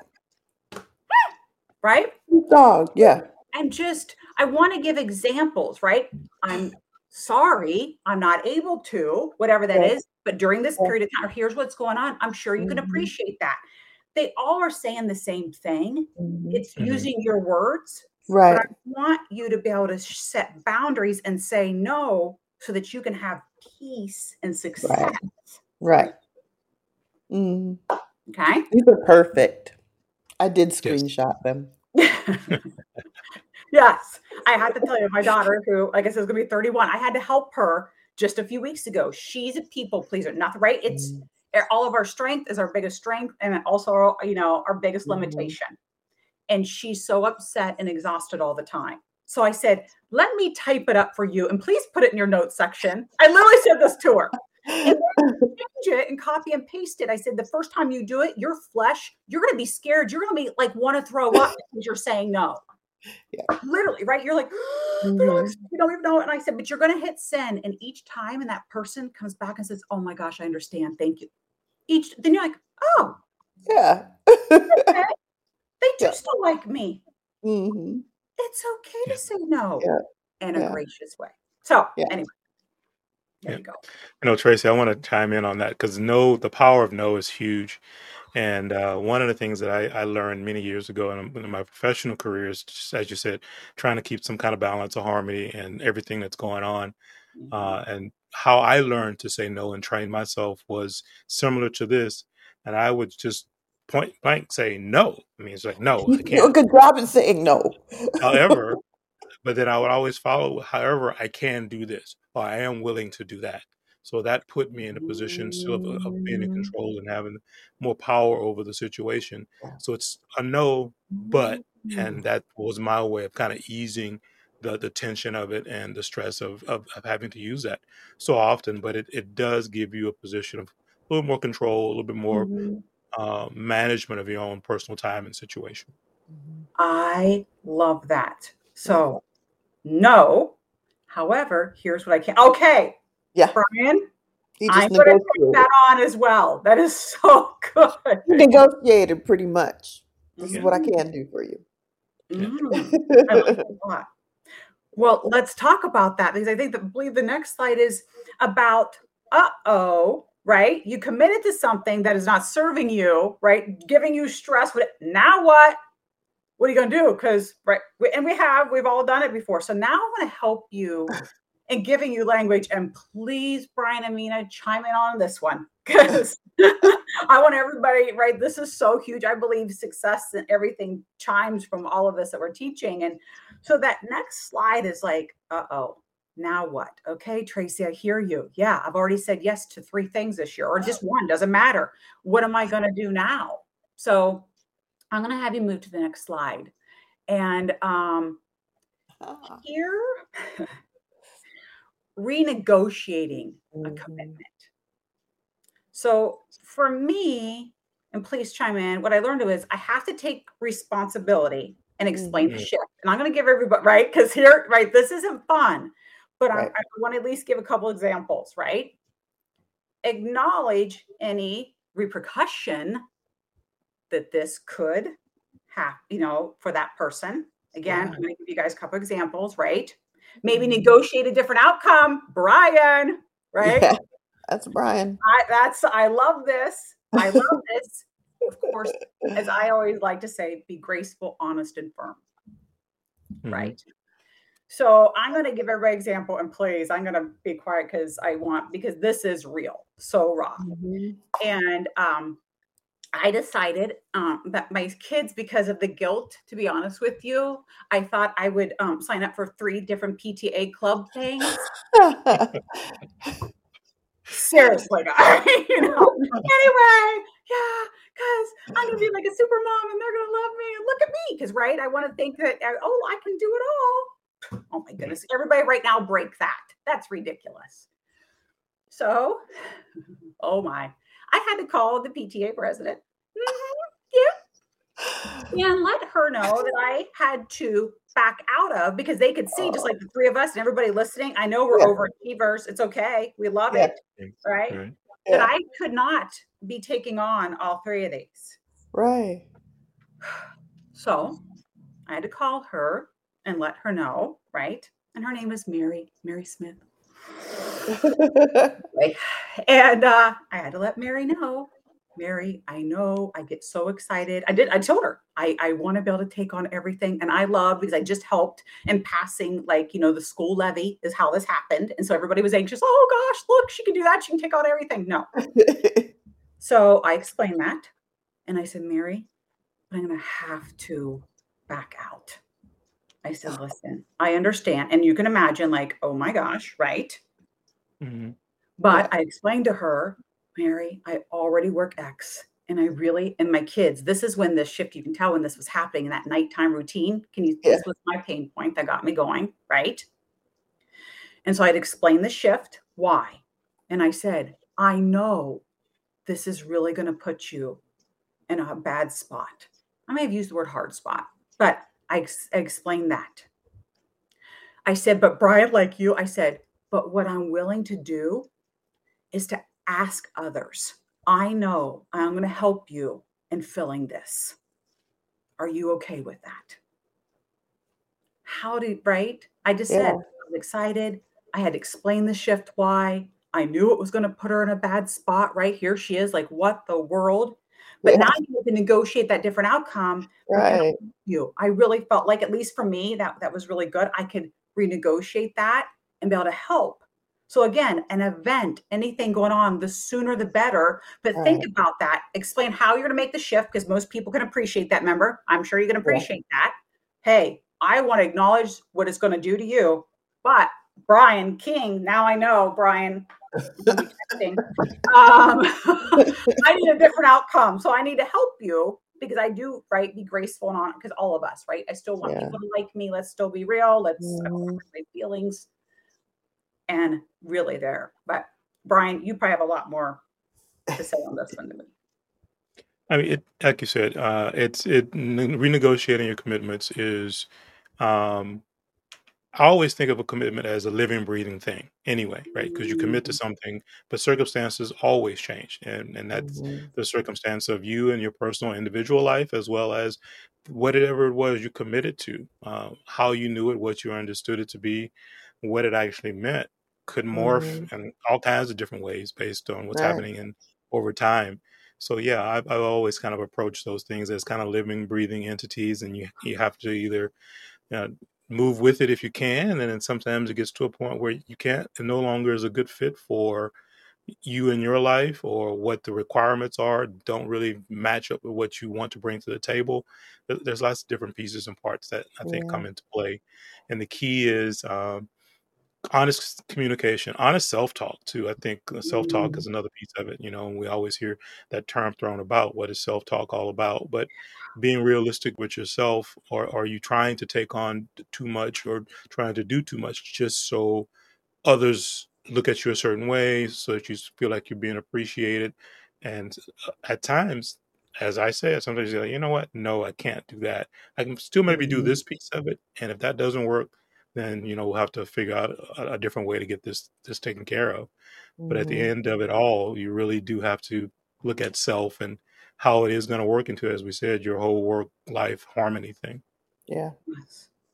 Right. Dog. Yeah. and just I want to give examples, right? I'm sorry, I'm not able to, whatever that is. But during this period of time, here's what's going on. I'm sure you can Mhm. appreciate that. They all are saying the same thing. Mhm. It's Mhm. using your words. But Right. I want you to be able to set boundaries and say no so that you can have peace and success. Right. Mhm. Okay. These are perfect. I did Yes. screenshot them. yes. I had to tell you, my daughter, who I guess is going to be 31, I had to help her just a few weeks ago. She's a people pleaser, nothing, right? It's Mm. All of our strength is our biggest strength and also, you know, our biggest Mhm. limitation. And she's so upset and exhausted all the time. So I said, let me type it up for you and please put it in your notes section. I literally said this to her. and change it and copy and paste it. I said, the first time you do it, your flesh, you're going to be scared. You're going to be like, want to throw up because you're saying no. Yeah. Literally, right? You're like, Mhm. you don't even know. And I said, but you're going to hit send. And each time, and that person comes back and says, oh my gosh, I understand. Thank you. Each, then you're like, oh, Yeah. okay. They do Yeah. still like me. Mhm. It's okay to say no Yeah. in a gracious way. So, anyway, there Yeah. you go. You know, Tracy, I want to chime in on that because no, the power of no is huge. And uh, one of the things that I, I learned many years ago in, in my professional career is, just, as you said, trying to keep some kind of balance or harmony and everything that's going on. Mhm. Uh, and how I learned to say no and train myself was similar to this. And I would just point blank say no. I mean, it's like, no, I do a can't. good job in saying no. However, but then I would always follow, however, I can do this or I am willing to do that. So that put me in a position still of, of being in control and having more power over the situation. So it's a no, but, and that was my way of kind of easing the, the tension of it and the stress of, of, of having to use that so often. But it, it does give you a position of a little more control, a little bit more Mhm. uh, management of your own personal time and situation. Mhm. I love that. So, no. However, here's what I can. Okay, Yeah. Brian, He I'm just going to take that on as well. That is so good. He negotiated pretty much. This is what I can do for you. Mm, I like that a lot. Well, let's talk about that because I think that believe the next slide is about uh oh, right? You committed to something that is not serving you, right? Giving you stress. What now? What? What are you going to do? Because right, we- and we have we've all done it before. So now I want to help you in giving you language. And please, Brian and Mina, chime in on this one because I want everybody, right? This is so huge. I believe success and everything chimes from all of us that we're teaching. And so that next slide is like, uh oh, now what? Okay, Tracy, I hear you. Yeah, I've already said yes to three things this year, or just one, doesn't matter. What am I going to do now? So I'm going to have you move to the next slide. And um, Ah. here, renegotiating a Mhm. commitment. So for me, and please chime in, what I learned is I have to take responsibility and explain the Mhm. shift. And I'm going to give everybody, right? Because here, right, this isn't fun, but I, I want to at least give a couple examples, right? Acknowledge any repercussion that this could have, you know, for that person. Again, Yeah. I'm going to give you guys a couple examples, right? Maybe Mhm. negotiate a different outcome, Brian, right? Yeah. That's Brian. I, that's I love this. I love this. Of course, as I always like to say, be graceful, honest, and firm. Mhm. Right. So I'm going to give everybody an example, and please, I'm going to be quiet because I want because this is real, so raw. Mhm. And um, I decided um, that my kids, because of the guilt, to be honest with you, I thought I would um, sign up for three different PTA club things. Seriously, you know. Anyway, yeah, because I'm gonna be like a super mom, and they're gonna love me and look at me. Because right, I want to think that uh, oh, I can do it all. Oh my goodness, everybody, right now, break that. That's ridiculous. So, oh my, I had to call the PTA president. Mm-hmm, yeah. And let her know that I had to back out of because they could see, just like the three of us and everybody listening. I know we're yeah. overachievers. It's okay. We love yeah. it. Right. right. But I could not be taking on all three of these. Right. So I had to call her and let her know. Right. And her name is Mary, Mary Smith. and uh, I had to let Mary know. Mary, I know I get so excited. I did, I told her I, I want to be able to take on everything. And I love because I just helped in passing, like, you know, the school levy is how this happened. And so everybody was anxious. Oh gosh, look, she can do that. She can take on everything. No. so I explained that. And I said, Mary, I'm going to have to back out. I said, listen, I understand. And you can imagine, like, oh my gosh, right? Mm-hmm. But I explained to her, Mary, I already work X. And I mm-hmm. really, and my kids, this is when this shift, you can tell when this was happening in that nighttime routine. Can you, yeah. this was my pain point that got me going, right? And so I'd explain the shift, why. And I said, I know this is really going to put you in a bad spot. I may have used the word hard spot, but I, ex- I explained that. I said, but Brian, like you, I said, but what I'm willing to do is to ask others. I know I'm going to help you in filling this. Are you okay with that? How did, right? I just yeah. said, I was excited. I had explained the shift why. I knew it was going to put her in a bad spot. Right here, she is like, what the world? But yeah. now you have to negotiate that different outcome. Right. You, I really felt like, at least for me, that that was really good. I could renegotiate that and be able to help. So again, an event, anything going on, the sooner the better. But All think right. about that. Explain how you're going to make the shift because most people can appreciate that. Member, I'm sure you can appreciate yeah. that. Hey, I want to acknowledge what it's going to do to you. But Brian King, now I know Brian. um, I need a different outcome, so I need to help you because I do right be graceful and on because all of us right. I still want yeah. people to like me. Let's still be real. Let's my feelings and really there. But Brian, you probably have a lot more to say on this one than me. I mean, it, like you said, uh, it's it renegotiating your commitments is. Um, I always think of a commitment as a living, breathing thing, anyway, right? Because you commit to mm-hmm. something, but circumstances always change, and and that's mm-hmm. the circumstance of you and your personal, individual life, as well as whatever it was you committed to, uh, how you knew it, what you understood it to be, what it actually meant could morph mm-hmm. in all kinds of different ways based on what's right. happening in over time. So yeah, I've, I've, always kind of approached those things as kind of living, breathing entities, and you you have to either you know, move with it if you can, and then sometimes it gets to a point where you can't. It no longer is a good fit for you in your life or what the requirements are don't really match up with what you want to bring to the table. There's lots of different pieces and parts that I think yeah. come into play, and the key is um, honest communication, honest self talk too. I think self talk mm. is another piece of it. You know, and we always hear that term thrown about. What is self talk all about? But being realistic with yourself, or are you trying to take on too much or trying to do too much just so others look at you a certain way, so that you feel like you're being appreciated? And uh, at times, as I said, sometimes you're like, you know what? No, I can't do that. I can still maybe do mm-hmm. this piece of it, and if that doesn't work, then you know we'll have to figure out a, a different way to get this this taken care of. Mm-hmm. But at the mm-hmm. end of it all, you really do have to look at self and how it is going to work into, as we said, your whole work life harmony thing. Yeah.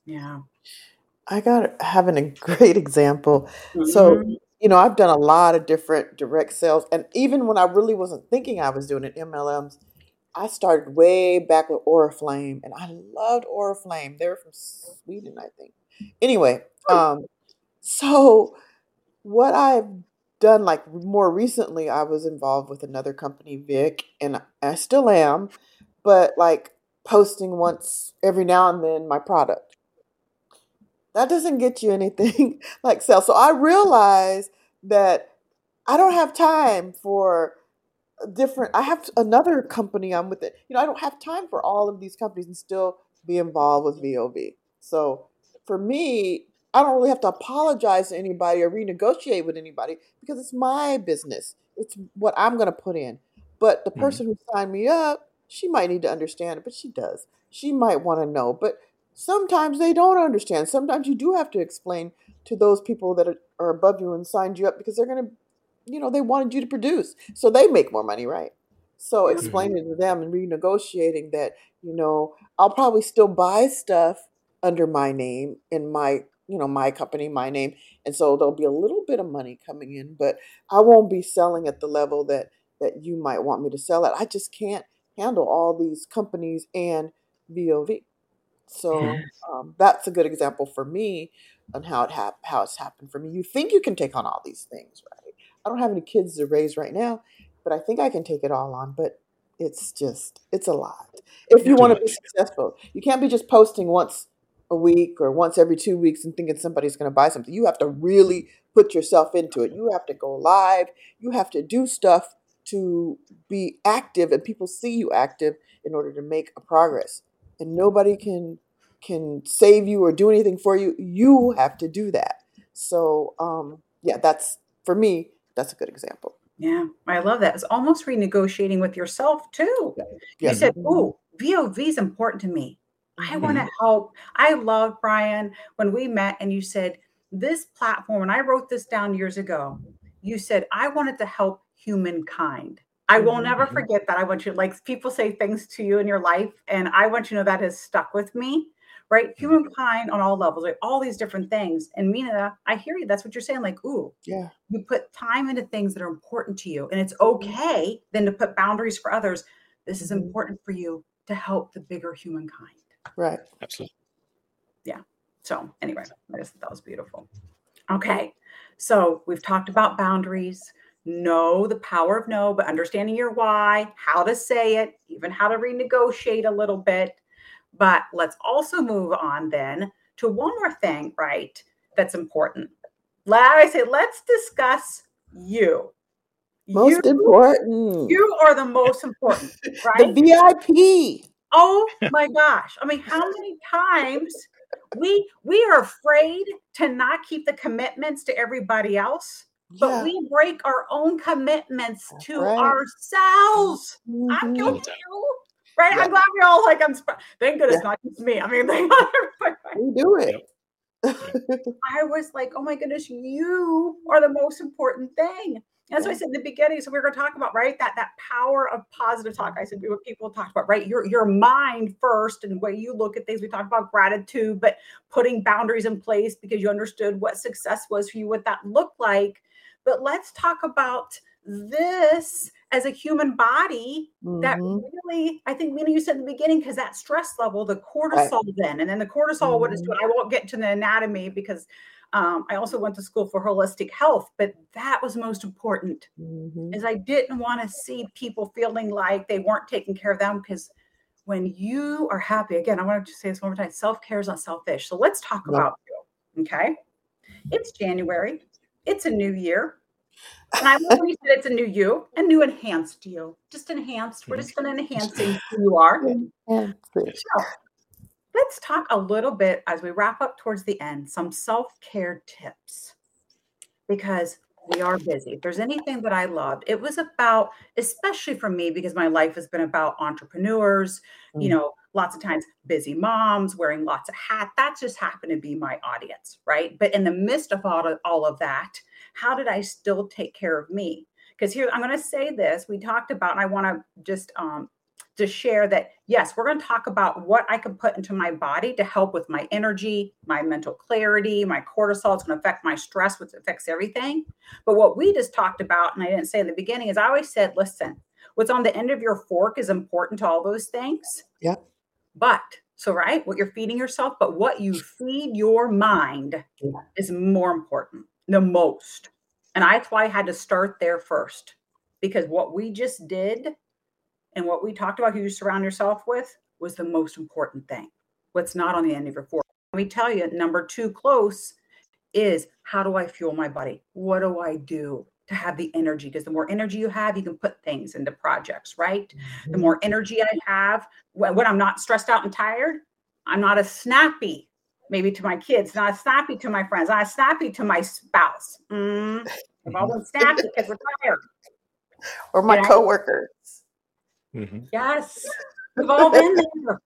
Yeah. I got having a great example. Mm-hmm. So, you know, I've done a lot of different direct sales. And even when I really wasn't thinking I was doing it, MLMs, I started way back with Oriflame and I loved Oriflame. They were from Sweden, I think. Anyway, um, so what I've done like more recently, I was involved with another company, Vic, and I still am, but like posting once every now and then my product. That doesn't get you anything like sales. So I realize that I don't have time for different. I have another company I'm with it. You know, I don't have time for all of these companies and still be involved with VOV. So for me, I don't really have to apologize to anybody or renegotiate with anybody because it's my business. It's what I'm going to put in. But the Mhm. person who signed me up, she might need to understand it, but she does. She might want to know, but sometimes they don't understand. Sometimes you do have to explain to those people that are, are above you and signed you up because they're going to, you know, they wanted you to produce. So they make more money, right? So Yeah. Explaining to them and renegotiating that, you know, I'll probably still buy stuff under my name in my, you know, my company, my name. And so there'll be a little bit of money coming in, but I won't be selling at the level that that you might want me to sell at. I just can't handle all these companies and VOV. So um, that's a good example for me on how it hap- how it's happened for me. You think you can take on all these things, right? I don't have any kids to raise right now, but I think I can take it all on. But it's just it's a lot. If you want to be successful, you can't be just posting once a week or once every two weeks and thinking somebody's going to buy something. You have to really put yourself into it. You have to go live. You have to do stuff to be active, and people see you active in order to make a progress. And nobody can can save you or do anything for you. You have to do that. So um, yeah, that's for me. That's a good example. Yeah, I love that. It's almost renegotiating with yourself too. Yeah. You Yeah. said. "Oh, VOV is important to me. I want to help." I love Brian when we met, and you said this platform. And I wrote this down years ago. You said I wanted to help humankind. I will never Mhm. forget that. I want you like people say things to you in your life, and I want you to know that has stuck with me. Right, Mhm. humankind on all levels, like all these different things. And Mina, I hear you. That's what you're saying. Like, ooh, Yeah. you put time into things that are important to you and it's okay then to put boundaries for others this is important for you to help the bigger humankind Right. Absolutely. Yeah. So anyway i just thought that was beautiful okay so we've talked about boundaries know the power of no but understanding your why how to say it even how to renegotiate a little bit but let's also move on then to one more thing right that's important Let I say let's discuss you you Most important. You are the most important, right? The? VIP. Oh my gosh. I mean, how many times we we are afraid to not keep the commitments to everybody else, but Yeah. we break our own commitments That's to right. ourselves. I'm Mhm. All the guilty too. Right? Yeah. I'm glad we're all like, I'm sp- thank goodness Yeah. not just me. I mean, thank God everybody. We do it. I was like, oh my goodness, you are the most important thing. That's what I said in the beginning. So we are going to talk about right that that power of positive talk. I said what people talked about, right? Your your mind first and the way you look at things. We talked about gratitude, but putting boundaries in place because you understood what success was for you, what that looked like. But let's talk about this as a human body that Mhm. really, I think, Mina, you said in the beginning, because that stress level, the cortisol then, and then the cortisol, what it's Mhm. doing. I won't get to the anatomy because um, I also went to school for holistic health, but that was most important. Mhm. Is I didn't want to see people feeling like they weren't taking care of them because when you are happy, again, I want to say this one more time: self care is not selfish. So let's talk No. about you. Okay, it's January. It's a new year. And I love when you said it's a new you, a new enhanced you, just enhanced. We're just going to enhancing who you are. Fish. So let's talk a little bit as we wrap up towards the end, some self care tips because we are busy. If there's anything that I loved, it was about, especially for me, because my life has been about entrepreneurs, you Mm. know, lots of times busy moms wearing lots of hats. That just happened to be my audience, right? But in the midst of all of, all of that, how did I still take care of me? Because here, I'm going to say this we talked about, and I want to just um, to share that yes, we're going to talk about what I can put into my body to help with my energy, my mental clarity, my cortisol. It's going to affect my stress, which affects everything. But what we just talked about, and I didn't say in the beginning, is I always said, listen, what's on the end of your fork is important to all those things. Yeah. But so, right, what you're feeding yourself, but what you feed your mind Yeah. is more important, the most. And that's why I had to start there first because what we just did and what we talked about who you surround yourself with was the most important thing. What's not on the end of your fork. Let me tell you, number two close is how do I fuel my body? What do I do to have the energy? Because the more energy you have, you can put things into projects, right? Mm-hmm. The more energy I have, when I'm not stressed out and tired, I'm not as snappy, maybe to my kids, not as snappy to my friends, not as snappy to my spouse. Mm, I've always snappy because we're tired. Or my coworkers. Mm-hmm. Yes, we've all been there.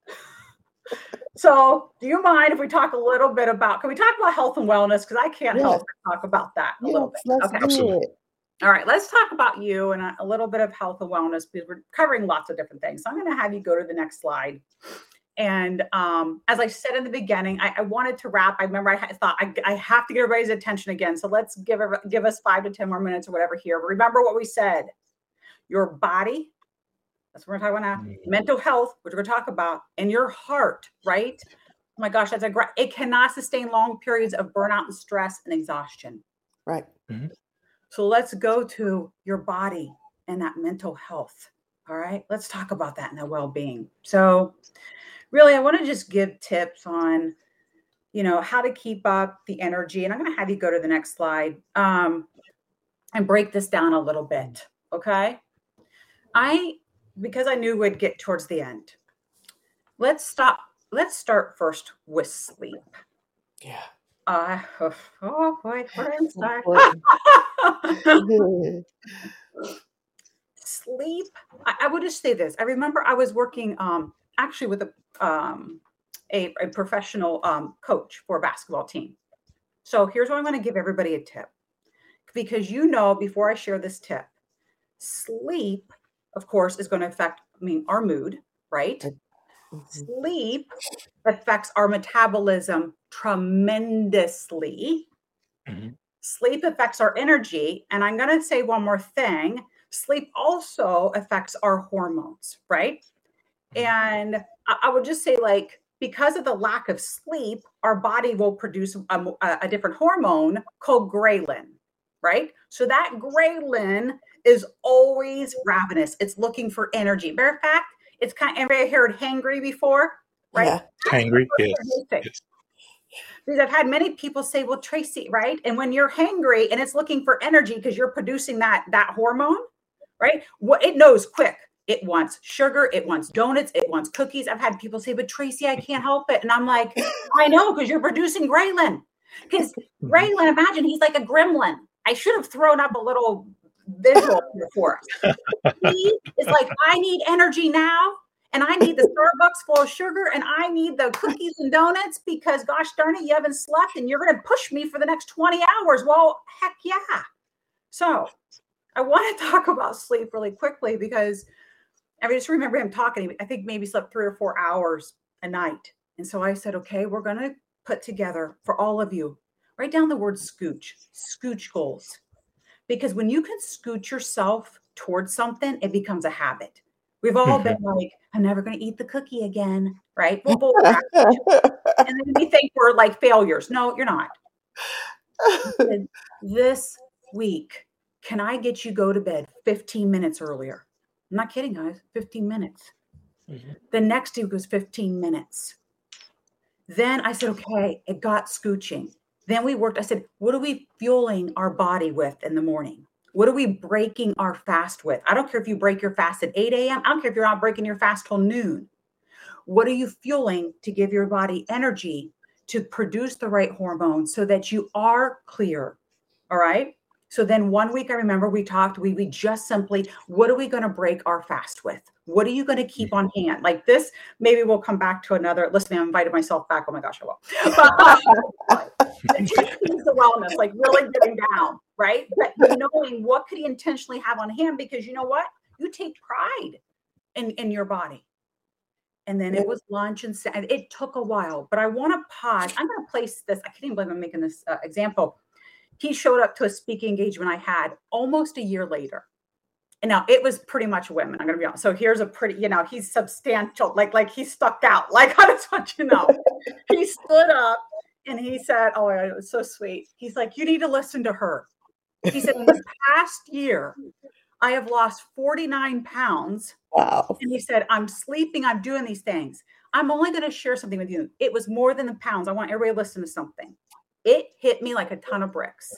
So, do you mind if we talk a little bit about? Can we talk about health and wellness? Because I can't yes. help but talk about that a yes, little bit. Let's okay. do it. All right, let's talk about you and a, a, little bit of health and wellness because we're covering lots of different things. So I'm going to have you go to the next slide. And um, as I said in the beginning, I, I wanted to wrap. I remember I thought I, I, have to get everybody's attention again. So let's give give us five to ten more minutes or whatever here. Remember what we said: your body, that's what we're talking about now. Mm-hmm. Mental health, which we're going to talk about, and your heart, right? Oh my gosh, that's a great. It cannot sustain long periods of burnout and stress and exhaustion. Right. Mm-hmm. So let's go to your body and that mental health. All right. Let's talk about that and that well-being. So, really, I want to just give tips on, you know, how to keep up the energy. And I'm going to have you go to the next slide um, and break this down a little bit. Okay. I because I knew we'd get towards the end. Let's stop. Let's start first with sleep. Yeah. Uh, oh, oh boy, where am sleep. I, I, would just say this. I remember I was working um, actually with a, um, a, a professional um, coach for a basketball team. So here's what I'm going to give everybody a tip. Because you know, before I share this tip, sleep of course, is going to affect, I mean, our mood, right? Mm-hmm. Sleep affects our metabolism tremendously. Mm-hmm. Sleep affects our energy. And I'm going to say one more thing sleep also affects our hormones, right? Mm-hmm. And I, I would just say, like, because of the lack of sleep, our body will produce a, a different hormone called ghrelin, right? So that ghrelin is always ravenous. It's looking for energy. Matter of fact, it's kind of everybody heard hangry before, right? Yeah. Hangry, yes. yes. Because I've had many people say, "Well, Tracy, right?" And when you're hangry and it's looking for energy because you're producing that that hormone, right? What it knows quick. It wants sugar. It wants donuts. It wants cookies. I've had people say, "But Tracy, I can't help it," and I'm like, "I know because you're producing ghrelin." Because ghrelin, imagine he's like a gremlin. I should have thrown up a little visual for us. He is like, I need energy now. And I need the Starbucks full of sugar and I need the cookies and donuts because gosh darn it, you haven't slept and you're going to push me for the next 20 hours. Well, heck yeah. So I want to talk about sleep really quickly because I just remember him talking. I think maybe slept three or four hours a night. And so I said, okay, we're going to put together for all of you, write down the word scooch, scooch goals because when you can scooch yourself towards something, it becomes a habit. We've all been like, I'm never going to eat the cookie again, right? We'll and then we think we're like failures. No, you're not. this week, can I get you go to bed 15 minutes earlier? I'm not kidding, guys. 15 minutes. Mm-hmm. The next week was 15 minutes. Then I said, okay, it got scooching. Then we worked. I said, what are we fueling our body with in the morning? What are we breaking our fast with? I don't care if you break your fast at 8 a.m. I don't care if you're not breaking your fast till noon. What are you fueling to give your body energy to produce the right hormones so that you are clear? All right. So then one week I remember we talked, we, we just simply, what are we going to break our fast with? What are you going to keep on hand? Like this, maybe we'll come back to another. Listen, I invited myself back. Oh my gosh, I will. But, uh, the wellness, like really getting down, right? But knowing what could he intentionally have on hand because you know what? You take pride in, in your body. And then it was lunch and it took a while, but I want to pause. I'm going to place this. I can't even believe I'm making this uh, example. He showed up to a speaking engagement I had almost a year later and now it was pretty much women. I'm gonna be honest. So here's a pretty, you know, he's substantial, like like he stuck out. Like I just want you to know, he stood up and he said, "Oh, it was so sweet." He's like, "You need to listen to her." He said, in the past year, I have lost 49 pounds. Wow. And he said, I'm sleeping, I'm doing these things. I'm only going to share something with you. It was more than the pounds. I want everybody to listen to something. It hit me like a ton of bricks.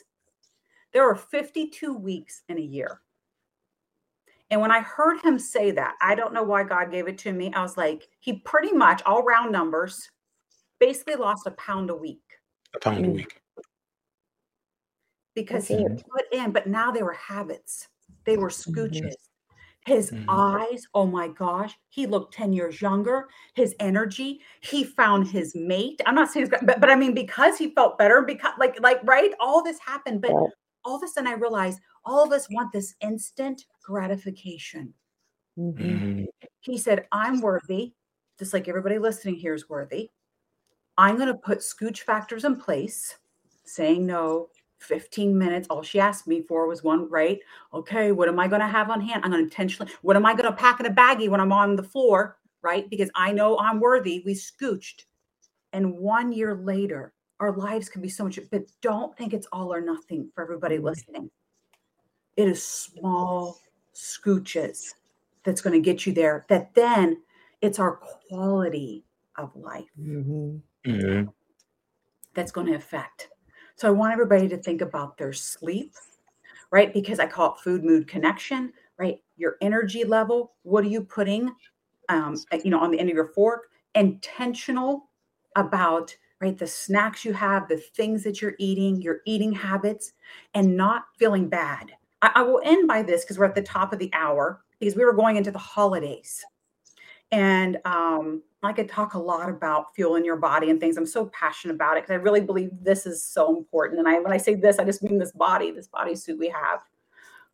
There are 52 weeks in a year. And when I heard him say that, I don't know why God gave it to me. I was like, he pretty much, all round numbers, basically lost a pound a week. A pound a Mm. week. because That's he it. put in, but now they were habits. They were scooches. His Mhm. eyes, oh my gosh, he looked 10 years younger. His energy, he found his mate. I'm not saying, he's got- but, but I mean, because he felt better, because like, like, right, all this happened. But Right. all of a sudden, I realized all of us want this instant gratification. Mhm. Mhm. He said, I'm worthy, just like everybody listening here is worthy. I'm going to put scooch factors in place, saying no, 15 minutes. All she asked me for was one, right? Okay, what am I going to have on hand? I'm going to intentionally, what am I going to pack in a baggie when I'm on the floor, right? Because I know I'm worthy. We scooched. And one year later, our lives can be so much, but don't think it's all or nothing for everybody Mhm. listening. It is small scooches that's going to get you there. That then it's our quality of life Mhm. Mhm. that's going to affect. So I want everybody to think about their sleep, right? Because I call it food mood connection, right? Your energy level. What are you putting, um, you know, on the end of your fork? Intentional about right the snacks you have, the things that you're eating, your eating habits, and not feeling bad. I, I will end by this because we're at the top of the hour because we were going into the holidays. And um, I could talk a lot about fueling your body and things. I'm so passionate about it because I really believe this is so important. And I, when I say this, I just mean this body, this bodysuit we have.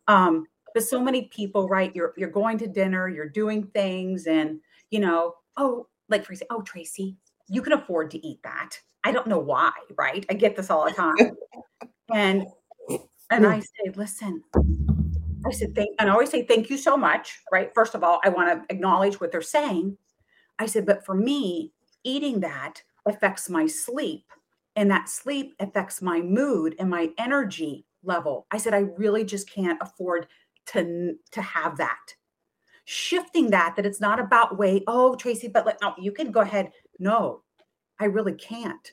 Um, but so many people, right? You're you're going to dinner, you're doing things, and you know, oh, like for example, oh, Tracy, you can afford to eat that. I don't know why, right? I get this all the time, and and I say, listen, I said, thank, and I always say, thank you so much, right? First of all, I want to acknowledge what they're saying. I said, but for me, eating that affects my sleep, and that sleep affects my mood and my energy level. I said, I really just can't afford to, to have that. Shifting that, that it's not about weight. Oh, Tracy, but like, no, you can go ahead. No, I really can't.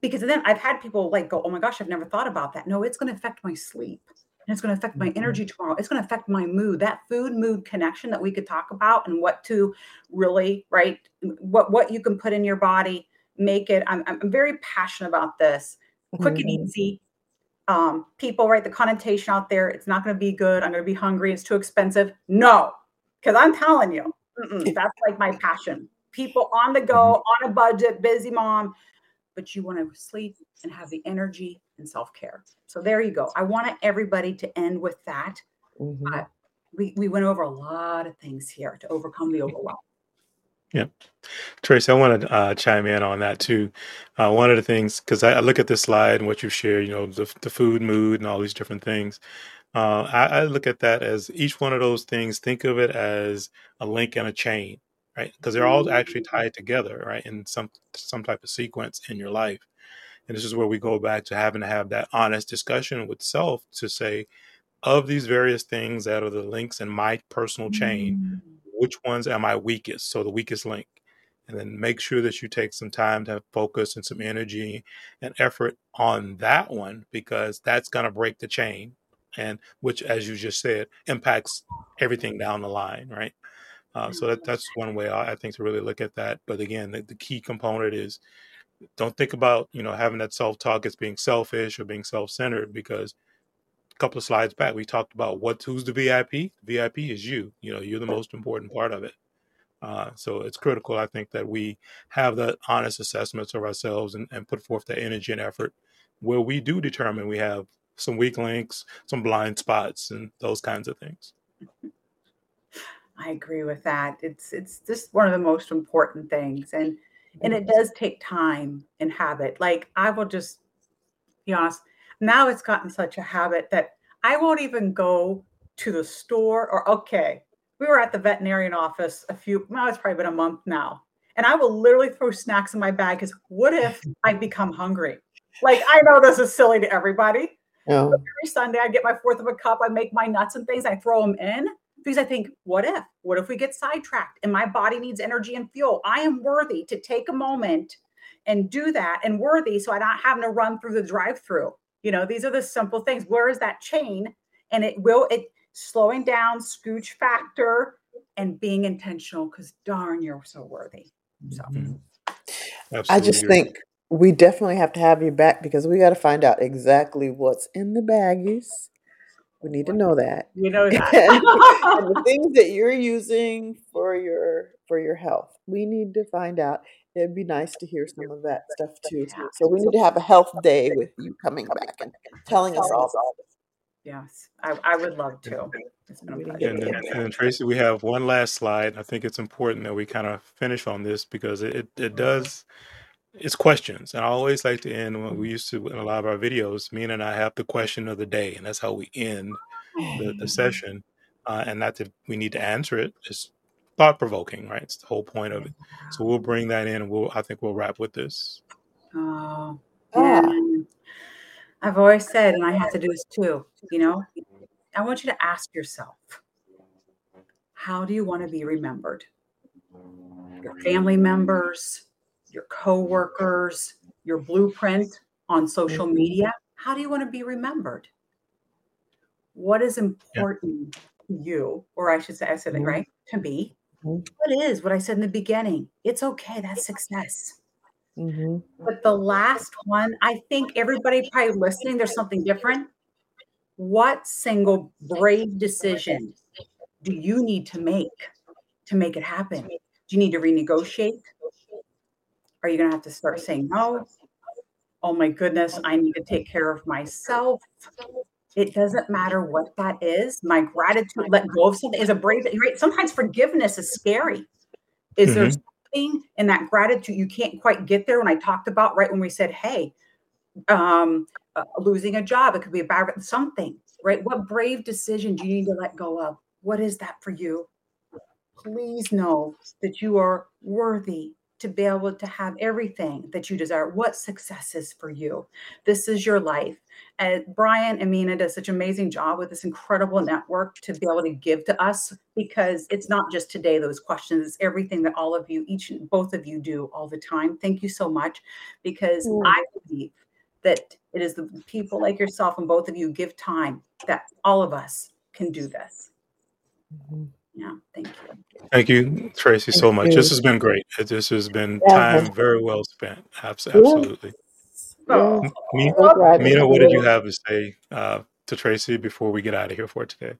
Because then I've had people like go, oh my gosh, I've never thought about that. No, it's going to affect my sleep and it's going to affect my Mhm. energy tomorrow. It's going to affect my mood. That food mood connection that we could talk about and what to really right, what what you can put in your body, make it. I'm I'm very passionate about this. Quick and Mhm. easy. Um, people, right? The connotation out there, it's not going to be good. I'm going to be hungry. It's too expensive. No, because I'm telling you, that's like my passion. People on the go, on a budget, busy mom, but you want to sleep and have the energy and self care. So there you go. I want everybody to end with that. Mhm. Uh, we, we went over a lot of things here to overcome the overwhelm. Yeah. Tracy, I want to uh, chime in on that too. Uh, one of the things, because I, I look at this slide and what you share, you know, the, the food, mood, and all these different things. Uh, I, I look at that as each one of those things. Think of it as a link and a chain, right? Because they're all actually tied together, right, in some some type of sequence in your life. And this is where we go back to having to have that honest discussion with self to say, of these various things that are the links in my personal chain, which ones am I weakest? So the weakest link. And then make sure that you take some time to focus and some energy and effort on that one because that's going to break the chain. And which, as you just said, impacts everything down the line, right? Uh, so that, that's one way I, I think to really look at that. But again, the, the key component is don't think about you know having that self talk as being selfish or being self centered because a couple of slides back we talked about what who's the VIP. The VIP is you. You know you're the most important part of it. Uh, so it's critical, I think, that we have the honest assessments of ourselves and, and put forth the energy and effort where we do determine we have some weak links, some blind spots, and those kinds of things. I agree with that. It's it's just one of the most important things. And and it does take time and habit. Like I will just be honest, now it's gotten such a habit that I won't even go to the store or okay. We were at the veterinarian office a few, well, it's probably been a month now. And I will literally throw snacks in my bag because what if I become hungry? Like I know this is silly to everybody, Oh. Every Sunday, I get my fourth of a cup. I make my nuts and things. I throw them in because I think, what if? What if we get sidetracked and my body needs energy and fuel? I am worthy to take a moment and do that and worthy so I'm not having to run through the drive through. You know, these are the simple things. Where is that chain? And it will, it slowing down, scooch factor, and being intentional because darn, you're so worthy. So, Mhm. I just think we definitely have to have you back because we got to find out exactly what's in the baggies. We need to know that. you know and, and the things that you're using for your for your health. We need to find out. It'd be nice to hear some of that stuff too. So we need to have a health day with you coming back and telling us all. yes, I, I would love to. It's been a We didn't pleasure. get And then, and then Tracy, we have one last slide. I think it's important that we kind of finish on this because it, it does it's questions. And I always like to end when we used to in a lot of our videos, Mina and I have the question of the day, and that's how we end the, the session. Uh, and not that we need to answer it, it's thought provoking, right? It's the whole point of it. So we'll bring that in and we'll I think we'll wrap with this. Oh, Ah. man. I've always said, and I have to do this too, you know, I want you to ask yourself, how do you want to be remembered? Your family members, your coworkers, your blueprint on social Mhm. media. How do you want to be remembered? What is important to you, or I should say, I said it Mhm. right, to me. Mhm. What is what I said in the beginning? It's okay. That's success. hmm But the last one, I think everybody probably listening, there's something different. What single brave decision do you need to make to make it happen? Do you need to renegotiate? Are you going to have to start saying no? Oh my goodness, I need to take care of myself. It doesn't matter what that is. My gratitude, let go of something is a brave, right? Sometimes forgiveness is scary. Is there Mhm. something in that gratitude you can't quite get there? When I talked about right when we said, "Hey, um, uh, losing a job, it could be a bad something." Right? What brave decision do you need to let go of? What is that for you? Please know that you are worthy to be able to have everything that you desire. What success is for you? This is your life. And Brian and Mina does such an amazing job with this incredible network to be able to give to us because it's not just today those questions, it's everything that all of you, each and both of you do all the time. Thank you so much because Mm. I believe that it is the people like yourself and both of you give time that all of us can do this. Mhm. Yeah, thank you. Thank you, Tracy, so much. you. This has been great. This has been Yeah. time very well spent. Abs- Yeah. Absolutely. Oh, Yeah. Me, So glad to Mina, what did you have to say uh, to Tracy before we get out of here for today?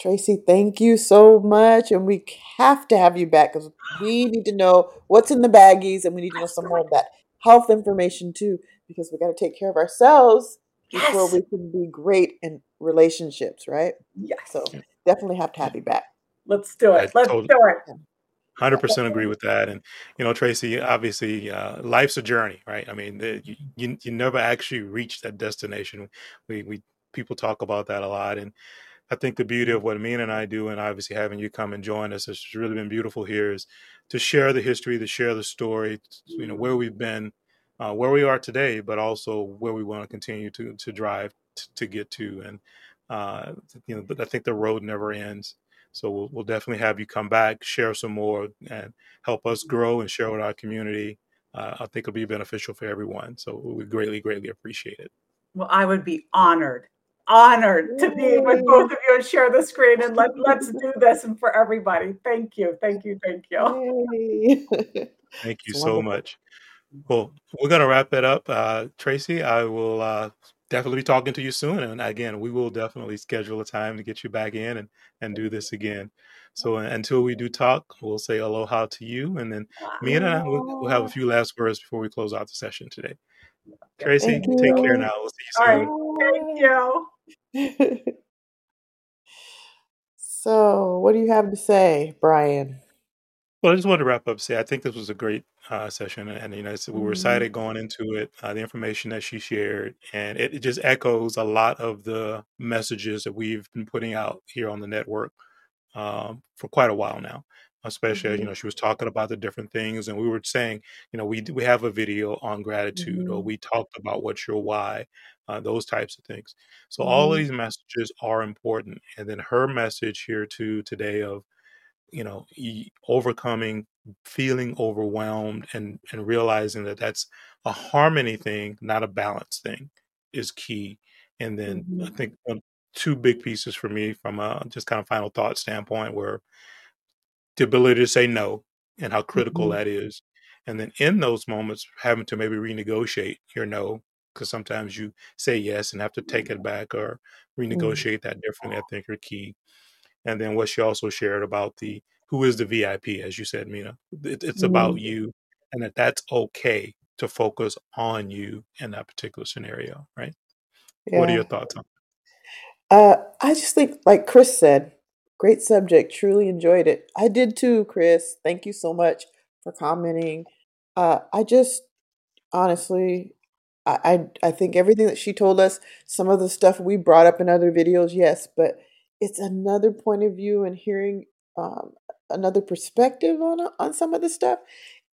Tracy, thank you so much. And we have to have you back because we need to know what's in the baggies and we need to know some more of that health information too, because we got to take care of ourselves before yes. we can be great in relationships, right? Yes. So definitely have to have you back. Let's do I it. Let's totally, do it. hundred percent agree with that. And you know, Tracy, obviously, uh, life's a journey, right? I mean, the, you, you you never actually reach that destination. We we people talk about that a lot, and I think the beauty of what Mina and I do, and obviously having you come and join us, has really been beautiful here, is to share the history, to share the story, you know, where we've been, uh, where we are today, but also where we want to continue to to drive t- to get to, and uh, you know, but I think the road never ends. So we'll, we'll definitely have you come back, share some more, and help us grow and share with our community. Uh, I think it'll be beneficial for everyone. So we greatly, greatly appreciate it. Well, I would be honored, honored to be with both of you and share the screen and let, let's do this and for everybody. Thank you. Thank you. Thank you. Thank you so much. Well, we're going to wrap it up. Uh, Tracy, I will uh, definitely be talking to you soon. And again, we will definitely schedule a time to get you back in and, and do this again. So uh, until we do talk, we'll say aloha to you. And then Mina and I, we'll, we'll have a few last words before we close out the session today. Tracy, take care now. We'll see you right. soon. Thank you. so, what do you have to say, Brian? Well, I just wanted to wrap up. Say, I think this was a great uh, session, and you know, we were Mhm. excited going into it. Uh, the information that she shared, and it, it just echoes a lot of the messages that we've been putting out here on the network um, for quite a while now. Especially, as you know, she was talking about the different things, and we were saying, you know, we we have a video on gratitude, or Mhm. we talked about what's your why. uh, those types of things. So all of Mhm. these messages are important. And then her message here too today of, you know, overcoming feeling overwhelmed and and realizing that that's a harmony thing, not a balance thing, is key. And then I Mhm. think um, two big pieces for me from a just kind of final thought standpoint were the ability to say no and how critical Mhm. that is. And then in those moments, having to maybe renegotiate your no, because sometimes you say yes and have to take it back or Mm. renegotiate that differently, I think are key. And then what she also shared about the who is the VIP, as you said, Mina. It, it's about Mhm. you, and that that's okay to focus on you in that particular scenario, right? What are your thoughts on? Uh, I just think, like Chris said, great subject. Truly enjoyed it. I did too, Chris. Thank you so much for commenting. Uh, I just honestly, I, I I think everything that she told us, some of the stuff we brought up in other videos, yes, but it's another point of view and hearing um, another perspective on on some of the stuff.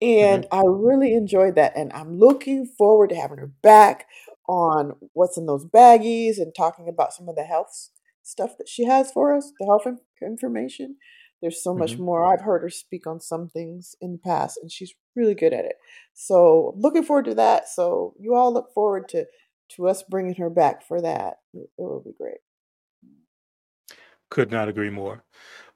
And I really enjoyed that. And I'm looking forward to having her back on what's in those baggies and talking about some of the health stuff that she has for us, the health in- information. There's so much hmm more. I've heard her speak on some things in the past, and she's really good at it. So looking forward to that. So you all look forward to to us bringing her back for that. It, it will be great. Could not agree more.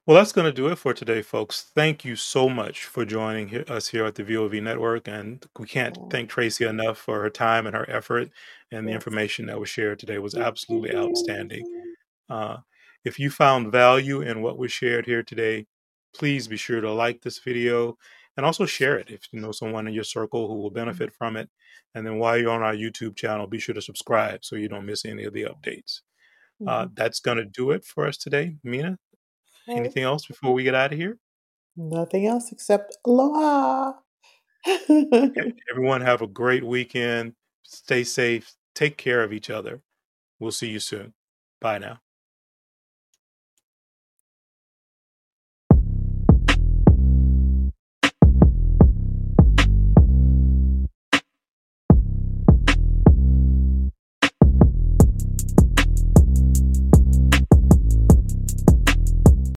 Well, that's going to do it for today, folks. Thank you so much for joining us here at the VOV Network. And we can't thank Tracy enough for her time and her effort. And the information that was shared today was absolutely outstanding. Uh, if you found value in what was shared here today, please be sure to like this video and also share it if you know someone in your circle who will benefit from it. And then while you're on our YouTube channel, be sure to subscribe so you don't miss any of the updates. Uh, Mhm. that's going to do it for us today. Mina, right. anything else before we get out of here? Nothing else except aloha. Everyone have a great weekend. Stay safe. Take care of each other. We'll see you soon. Bye now.